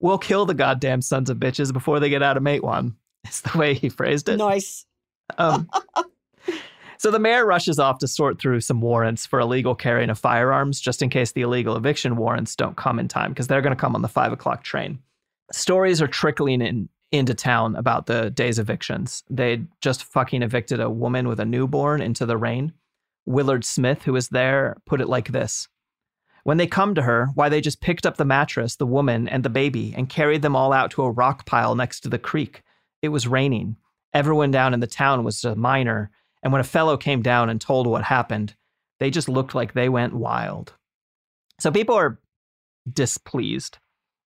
we'll kill the goddamn sons of bitches before they get out of Matewan. It's the way he phrased it. Nice. Um, so the mayor rushes off to sort through some warrants for illegal carrying of firearms, just in case the illegal eviction warrants don't come in time, because they're going to come on the five o'clock train. Stories are trickling in into town about the day's evictions. They just fucking evicted a woman with a newborn into the rain. Willard Smith, who was there, put it like this When they come to her, why they just picked up the mattress, the woman, and the baby and carried them all out to a rock pile next to the creek. It was raining. Everyone down in the town was a miner, and when a fellow came down and told what happened, they just looked like they went wild. So people are displeased.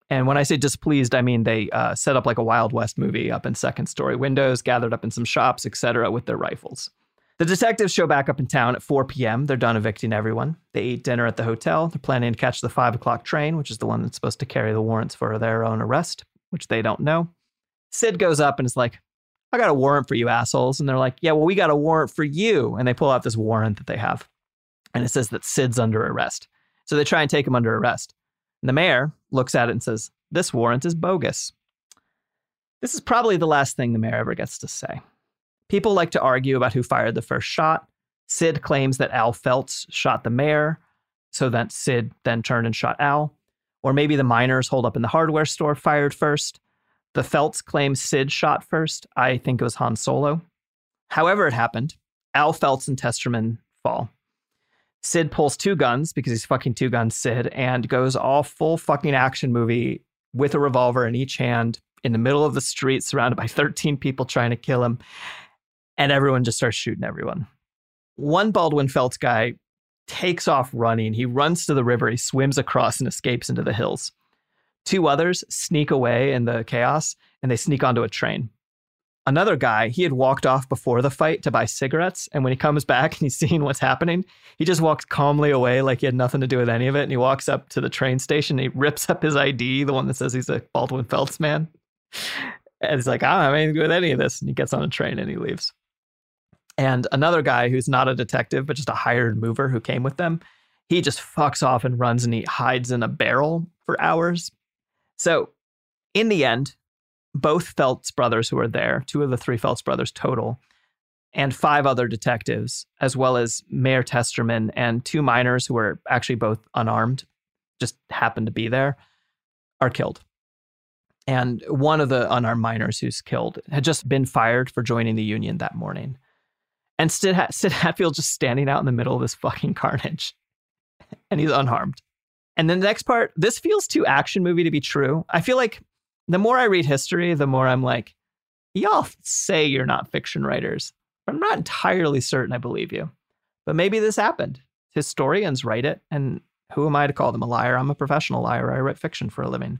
And when I say displeased, I mean they uh, set up like a Wild West movie up in second story windows, gathered up in some shops, etc., with their rifles. The detectives show back up in town at 4 p.m. They're done evicting everyone. They eat dinner at the hotel. They're planning to catch the 5 o'clock train, which is the one that's supposed to carry the warrants for their own arrest, which they don't know. Sid goes up and is like, I got a warrant for you assholes. And they're like, Yeah, well, we got a warrant for you. And they pull out this warrant that they have. And it says that Sid's under arrest. So they try and take him under arrest. And the mayor looks at it and says, This warrant is bogus. This is probably the last thing the mayor ever gets to say. People like to argue about who fired the first shot. Sid claims that Al Felts shot the mayor, so that Sid then turned and shot Al. Or maybe the miners holed up in the hardware store fired first. The Felts claim Sid shot first. I think it was Han Solo. However, it happened, Al Felts and Testerman fall. Sid pulls two guns because he's fucking two guns Sid and goes all full fucking action movie with a revolver in each hand in the middle of the street, surrounded by 13 people trying to kill him. And everyone just starts shooting everyone. One Baldwin Felts guy takes off running. He runs to the river, he swims across and escapes into the hills. Two others sneak away in the chaos and they sneak onto a train. Another guy, he had walked off before the fight to buy cigarettes. And when he comes back and he's seeing what's happening, he just walks calmly away like he had nothing to do with any of it. And he walks up to the train station. he rips up his ID, the one that says he's a Baldwin Felts man. And he's like, I don't have anything to do with any of this. And he gets on a train and he leaves. And another guy who's not a detective, but just a hired mover who came with them, he just fucks off and runs and he hides in a barrel for hours. So, in the end, both Felts brothers who were there, two of the three Felts brothers total, and five other detectives, as well as Mayor Testerman and two miners who were actually both unarmed, just happened to be there, are killed. And one of the unarmed miners who's killed had just been fired for joining the union that morning. And Sid, Sid Hatfield just standing out in the middle of this fucking carnage. And he's unharmed. And then the next part, this feels too action movie to be true. I feel like the more I read history, the more I'm like, y'all say you're not fiction writers. I'm not entirely certain I believe you. But maybe this happened. Historians write it, and who am I to call them a liar? I'm a professional liar. I write fiction for a living.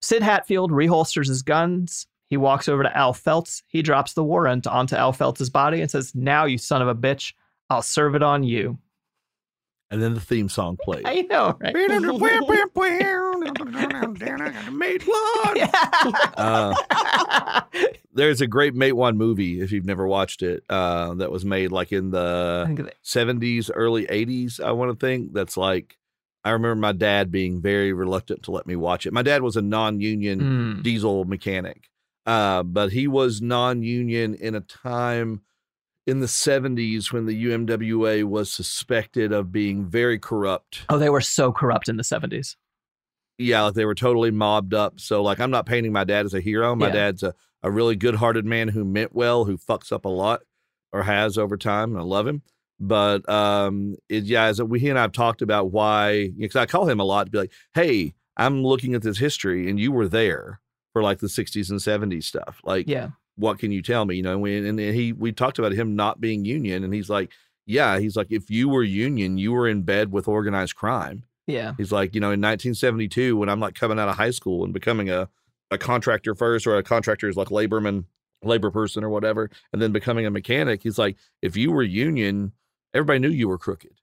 Sid Hatfield reholsters his guns. He walks over to Al Felts. He drops the warrant onto Al Felts' body and says, Now, you son of a bitch, I'll serve it on you. And then the theme song plays. I know, right? Uh, there's a great Matewan movie if you've never watched it. Uh, that was made like in the 70s, early 80s. I want to think that's like. I remember my dad being very reluctant to let me watch it. My dad was a non-union Mm. diesel mechanic, uh, but he was non-union in a time in the 70s when the UMWA was suspected of being very corrupt. Oh, they were so corrupt in the 70s. Yeah, like they were totally mobbed up. So, like, I'm not painting my dad as a hero. My Yeah. dad's a, a really good hearted man who meant well, who fucks up a lot or has over time. And I love him. But, um, it, yeah, as we, he and I have talked about why, because I call him a lot to be like, hey, I'm looking at this history and you were there for like the 60s and 70s stuff. Like, Yeah. What can you tell me? You know, and we, and he, we talked about him not being union. And he's like, yeah, he's like, if you were union, you were in bed with organized crime. Yeah. He's like, you know, in 1972, when I'm like coming out of high school and becoming a, a contractor first, or a contractor is like laborman, labor person or whatever, and then becoming a mechanic, he's like, if you were union, everybody knew you were crooked.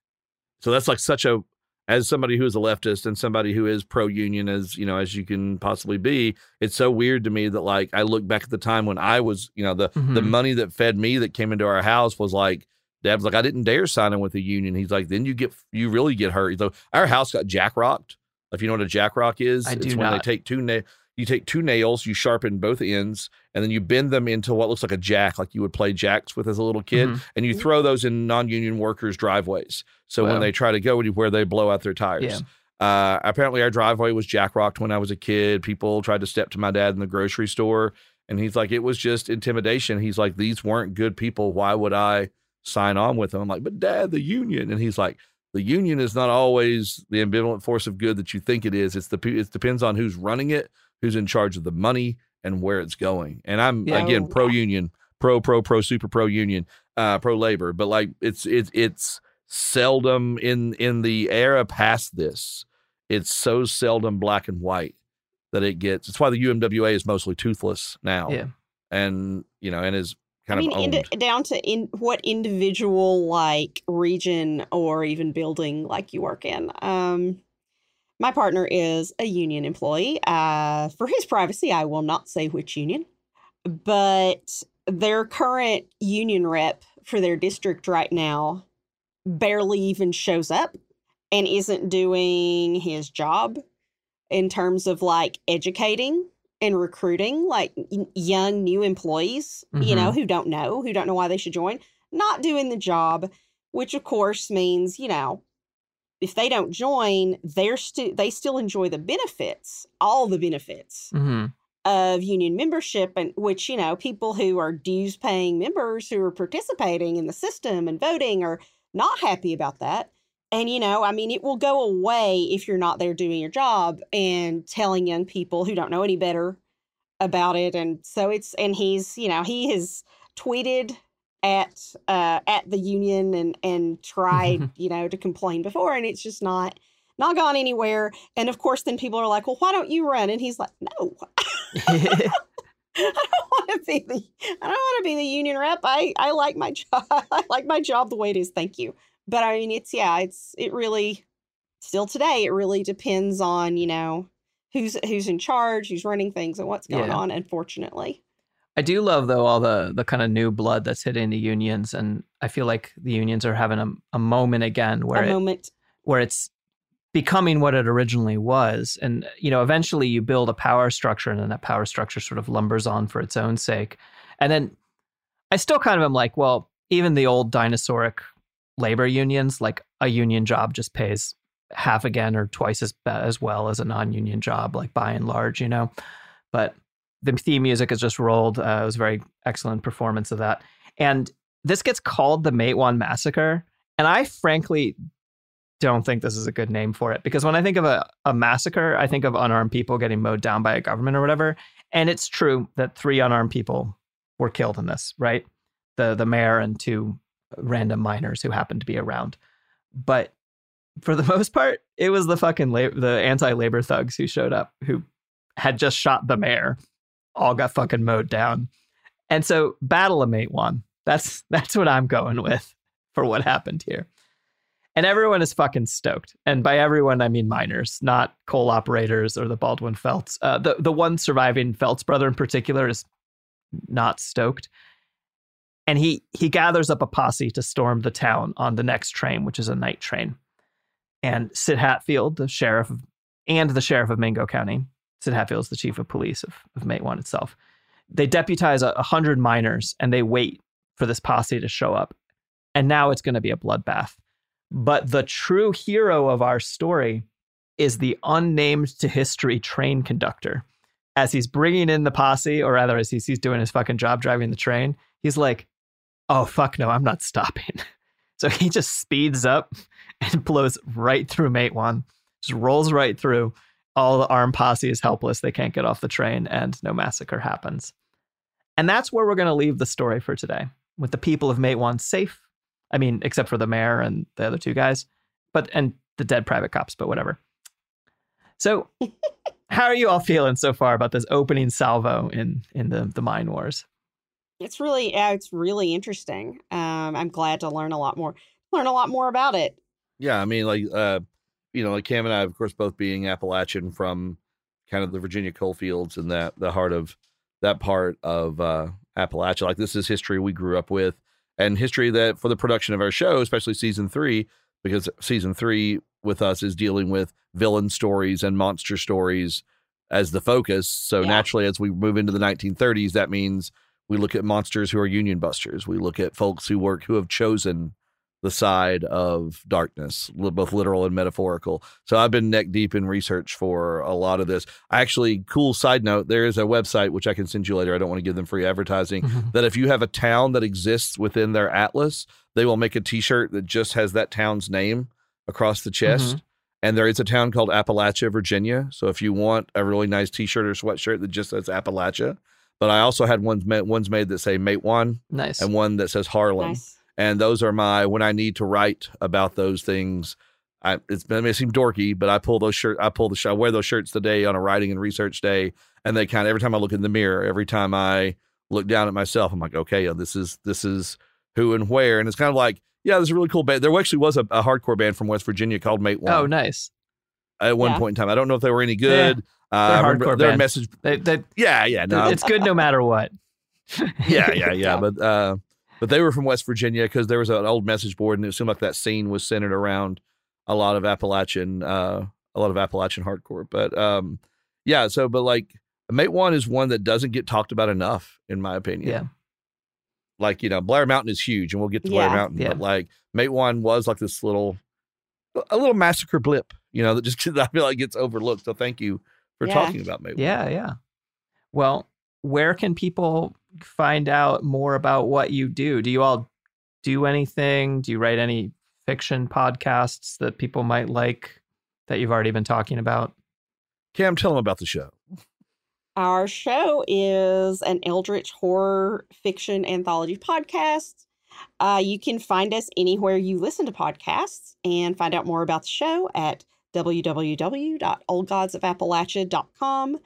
So that's like such a, as somebody who is a leftist and somebody who is pro union as, you know, as you can possibly be, it's so weird to me that like I look back at the time when I was, you know, the, the Mhm. money that fed me that came into our house was like, Dad was like, I didn't dare sign in with the union. He's like, then you get, you really get hurt. So our house got jack rocked. If you know what a jack rock is, I it's do when not. they take two na- you take two nails, you sharpen both ends, and then you bend them into what looks like a jack, like you would play jacks with as a little kid, Mhm. and you throw those in non-union workers' driveways. So Wow. when they try to go where they blow out their tires. Uh, apparently, our driveway was jack rocked when I was a kid. People tried to step to my dad in the grocery store, and he's like, it was just intimidation. He's like, these weren't good people. Why would I sign on with them? I'm like, but dad, the union. And he's like, the union is not always the ambivalent force of good that you think it is. It's the it depends on who's running it, who's in charge of the money, and where it's going. And I'm Yeah. again pro union, pro pro pro super pro union, uh, pro labor. But like it's it's it's seldom in in the era past this. It's so seldom black and white that it gets. It's why the UMWA is mostly toothless now. Yeah. and you know, and is kind I mean, of owned. down to in what individual like region or even building like you work in. Um, my partner is a union employee. Uh, for his privacy, I will not say which union, but their current union rep for their district right now barely even shows up and isn't doing his job in terms of like educating and recruiting like young new employees you know Mhm. who don't know who don't know why they should join not doing the job which of course means you know if they don't join they're still they still enjoy the benefits all the benefits Mm-hmm. of union membership and which you know people who are dues paying members who are participating in the system and voting are not happy about that and you know i mean it will go away if you're not there doing your job and telling young people who don't know any better about it and so it's and he's you know he has tweeted at uh at the union and and tried you know to complain before and it's just not not gone anywhere and of course then people are like well why don't you run and he's like no I don't want to be the I don't want to be the union rep. I I like my job. I like my job the way it is. Thank you. But I mean, it's yeah, it's it really still today. It really depends on you know who's who's in charge, who's running things, and what's going Yeah. on. Unfortunately, I do love though all the the kind of new blood that's hitting the unions, and I feel like the unions are having a, a moment again where a it, moment. where it's becoming what it originally was, and you know eventually you build a power structure, and then that power structure sort of lumbers on for its own sake, and then I still kind of am like, well, even the old dinosauric labor unions, like a union job just pays half again or twice as as well as a non-union job, like by and large, you know. But the theme music has just rolled. Uh, it was a very excellent performance of that, and this gets called the Matewan Massacre, and I frankly don't think this is a good name for it because when I think of a, a massacre, I think of unarmed people getting mowed down by a government or whatever. And it's true that three unarmed people were killed in this, right? The the mayor and two random miners who happened to be around. But for the most part, it was the fucking the anti-labor thugs who showed up who had just shot the mayor, all got fucking mowed down. And so Battle of Matewan, that's that's what I'm going with for what happened here. And everyone is fucking stoked. And by everyone, I mean miners, not coal operators or the Baldwin Felts. Uh, the, the one surviving Felts brother in particular is not stoked. And he, he gathers up a posse to storm the town on the next train, which is a night train. And Sid Hatfield, the sheriff of, and the sheriff of Mingo County, Sid Hatfield is the chief of police of, of Matewan itself. They deputize a, a hundred miners and they wait for this posse to show up. And now it's going to be a bloodbath. But the true hero of our story is the unnamed to history train conductor. As he's bringing in the posse, or rather, as he's, he's doing his fucking job driving the train, he's like, oh, fuck no, I'm not stopping. So he just speeds up and blows right through Matewan, just rolls right through. All the armed posse is helpless. They can't get off the train, and no massacre happens. And that's where we're going to leave the story for today, with the people of Matewan safe. I mean, except for the mayor and the other two guys, but and the dead private cops, but whatever. So, how are you all feeling so far about this opening salvo in in the the mine wars? It's really yeah, it's really interesting. Um, I'm glad to learn a lot more learn a lot more about it. Yeah, I mean, like, uh, you know, like Cam and I, of course, both being Appalachian from kind of the Virginia coal fields and that the heart of that part of uh, Appalachia. Like, this is history we grew up with, and history that for the production of our show, especially season three, because season three with us is dealing with villain stories and monster stories as the focus. So naturally, as we move into the 1930s, that means we look at monsters who are union busters. We look at folks who work who have chosen the side of darkness, both literal and metaphorical. So I've been neck deep in research for a lot of this. Actually, cool side note, there is a website which I can send you later. I don't want to give them free advertising. that if you have a town that exists within their atlas, they will make a t-shirt that just has that town's name across the chest. Mhm. And there is a town called Appalachia, Virginia. So if you want a really nice T-shirt or sweatshirt that just says Appalachia, but I also had ones made, ones made that say Matewan Nice. and one that says Harlan. Nice. And those are my when I need to write about those things. I it's it may seem dorky, but I pull those shirt I pull the I wear those shirts today on a writing and research day, and they kind of every time I look in the mirror, every time I look down at myself, I'm like, okay, this is this is who and where, and it's kind of like, yeah, there's a really cool band. There actually was a, a hardcore band from West Virginia called Matewan Oh, nice. at one Yeah. point in time. I don't know if they were any good. They're Uh, I remember hardcore their message. They, they, Yeah, yeah, no, it's good no matter what. yeah, yeah, yeah. Yeah. But uh, but they were from West Virginia because there was an old message board, and it seemed like that scene was centered around a lot of Appalachian, uh, a lot of Appalachian hardcore. But um, yeah, so but like Matewan is one that doesn't get talked about enough, in my opinion. Yeah. Like you know, Blair Mountain is huge, and we'll get to Blair Yeah. Mountain. Yeah. But like Matewan was like this little, a little massacre blip, you know, that just I feel like gets overlooked. So thank you for Yeah. talking about Matewan. Yeah, yeah. Well, where can people find out more about what you do? Do you all do anything? Do you write any fiction podcasts that people might like that you've already been talking about? Cam, tell them about the show. Our show is an Eldritch horror fiction anthology podcast. Uh, you can find us anywhere you listen to podcasts and find out more about the show at www.oldgodsofappalachia.com.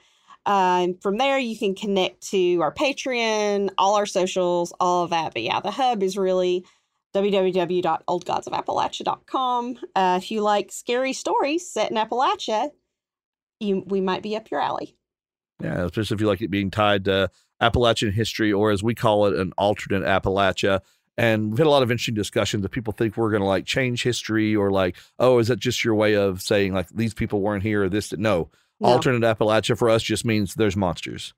And from there, you can connect to our Patreon, all our socials, all of that. But yeah, the hub is really www.oldgodsofappalachia.com. Uh, if you like scary stories set in Appalachia, you we might be up your alley. Yeah, especially if you like it being tied to Appalachian history, or as we call it, an alternate Appalachia. And we've had a lot of interesting discussions that people think we're going to like change history, or like, oh, is that just your way of saying like these people weren't here or this? No, No. alternate Appalachia for us just means there's monsters.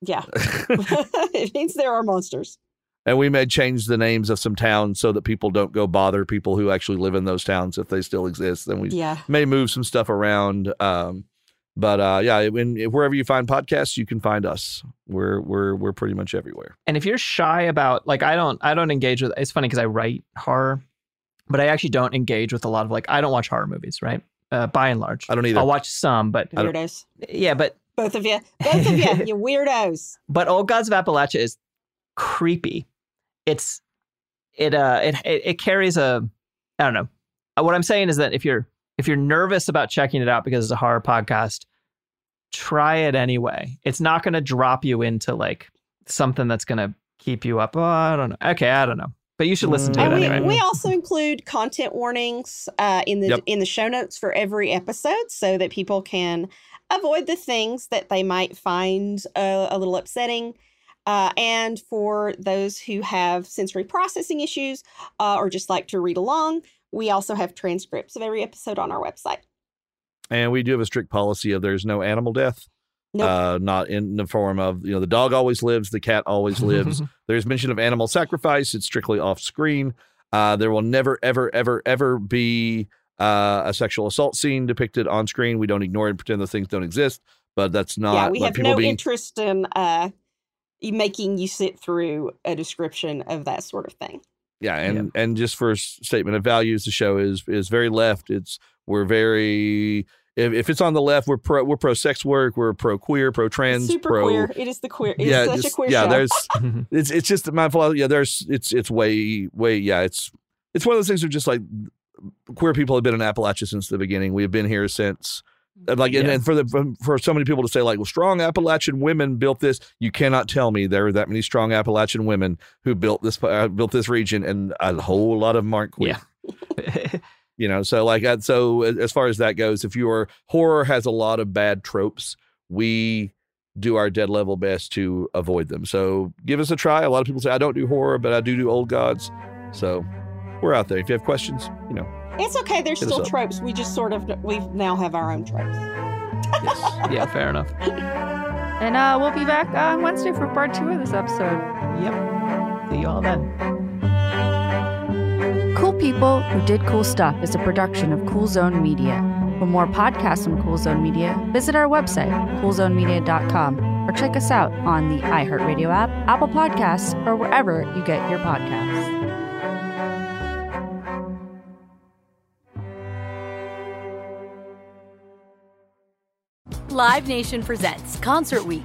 Yeah. it means there are monsters. And we may change the names of some towns so that people don't go bother people who actually live in those towns if they still exist. Then we Yeah. may move some stuff around. Um, but uh, yeah, when, wherever you find podcasts, you can find us. We're we're we're pretty much everywhere. And if you're shy about like I don't I don't engage with it's funny because I write horror, but I actually don't engage with a lot of like I don't watch horror movies, right? Uh, by and large. I don't either. I'll watch some, but Weirdos. yeah, but Both of you. Both of you. You weirdos. but Old Gods of Appalachia is creepy. It's it uh it it, it carries a I don't know. Uh, What I'm saying is that if you're if you're nervous about checking it out because it's a horror podcast, try it anyway. It's not going to drop you into like something that's going to keep you up. Oh, I don't know. Okay, I don't know. But you should listen to And it we, anyway. we also include content warnings uh, in the Yep. in the show notes for every episode so that people can avoid the things that they might find uh, a little upsetting. Uh, and for those who have sensory processing issues uh, or just like to read along, we also have transcripts of every episode on our website. And we do have a strict policy of there's no animal death. Nope. Uh, not in the form of you know the dog always lives, the cat always lives. There's mention of animal sacrifice. It's strictly off screen. Uh, there will never, ever, ever, ever be uh, a sexual assault scene depicted on screen. We don't ignore and pretend those things don't exist. But that's not yeah, we like have people no being interest in uh, making you sit through a description of that sort of thing. yeah and and just for a s- statement of values the show is is very left it's we're very if, if it's on the left we're pro we're pro sex work we're pro queer pro trans Super pro queer. It is the queer. It's yeah such just- a queer yeah show. there's it's it's just my philosophy yeah there's it's it's way way yeah it's it's one of those things of just like queer people have been in appalachia since the beginning we have been here since and like and, Yeah. and for the for so many people to say like well strong appalachian women built this you cannot tell me there are that many strong appalachian women who built this uh, built this region and a whole lot of them aren't queer yeah. you know so like uh, so as far as that goes if your horror has a lot of bad tropes we do our dead level best to avoid them so give us a try a lot of people say i don't do horror but i do do old gods so we're out there if you have questions you know It's okay. There's Hit still tropes. We just sort of we now have our own tropes. yes. yeah, fair enough. And uh, we'll be back on Wednesday for part two of this episode. Yep. See you all then. People Who Did Cool Stuff is a production of Cool Zone Media. For more podcasts from Cool Zone Media, visit our website, coolzonemedia.com, or check us out on the iHeartRadio app, Apple Podcasts, or wherever you get your podcasts. Live Nation presents Concert Week.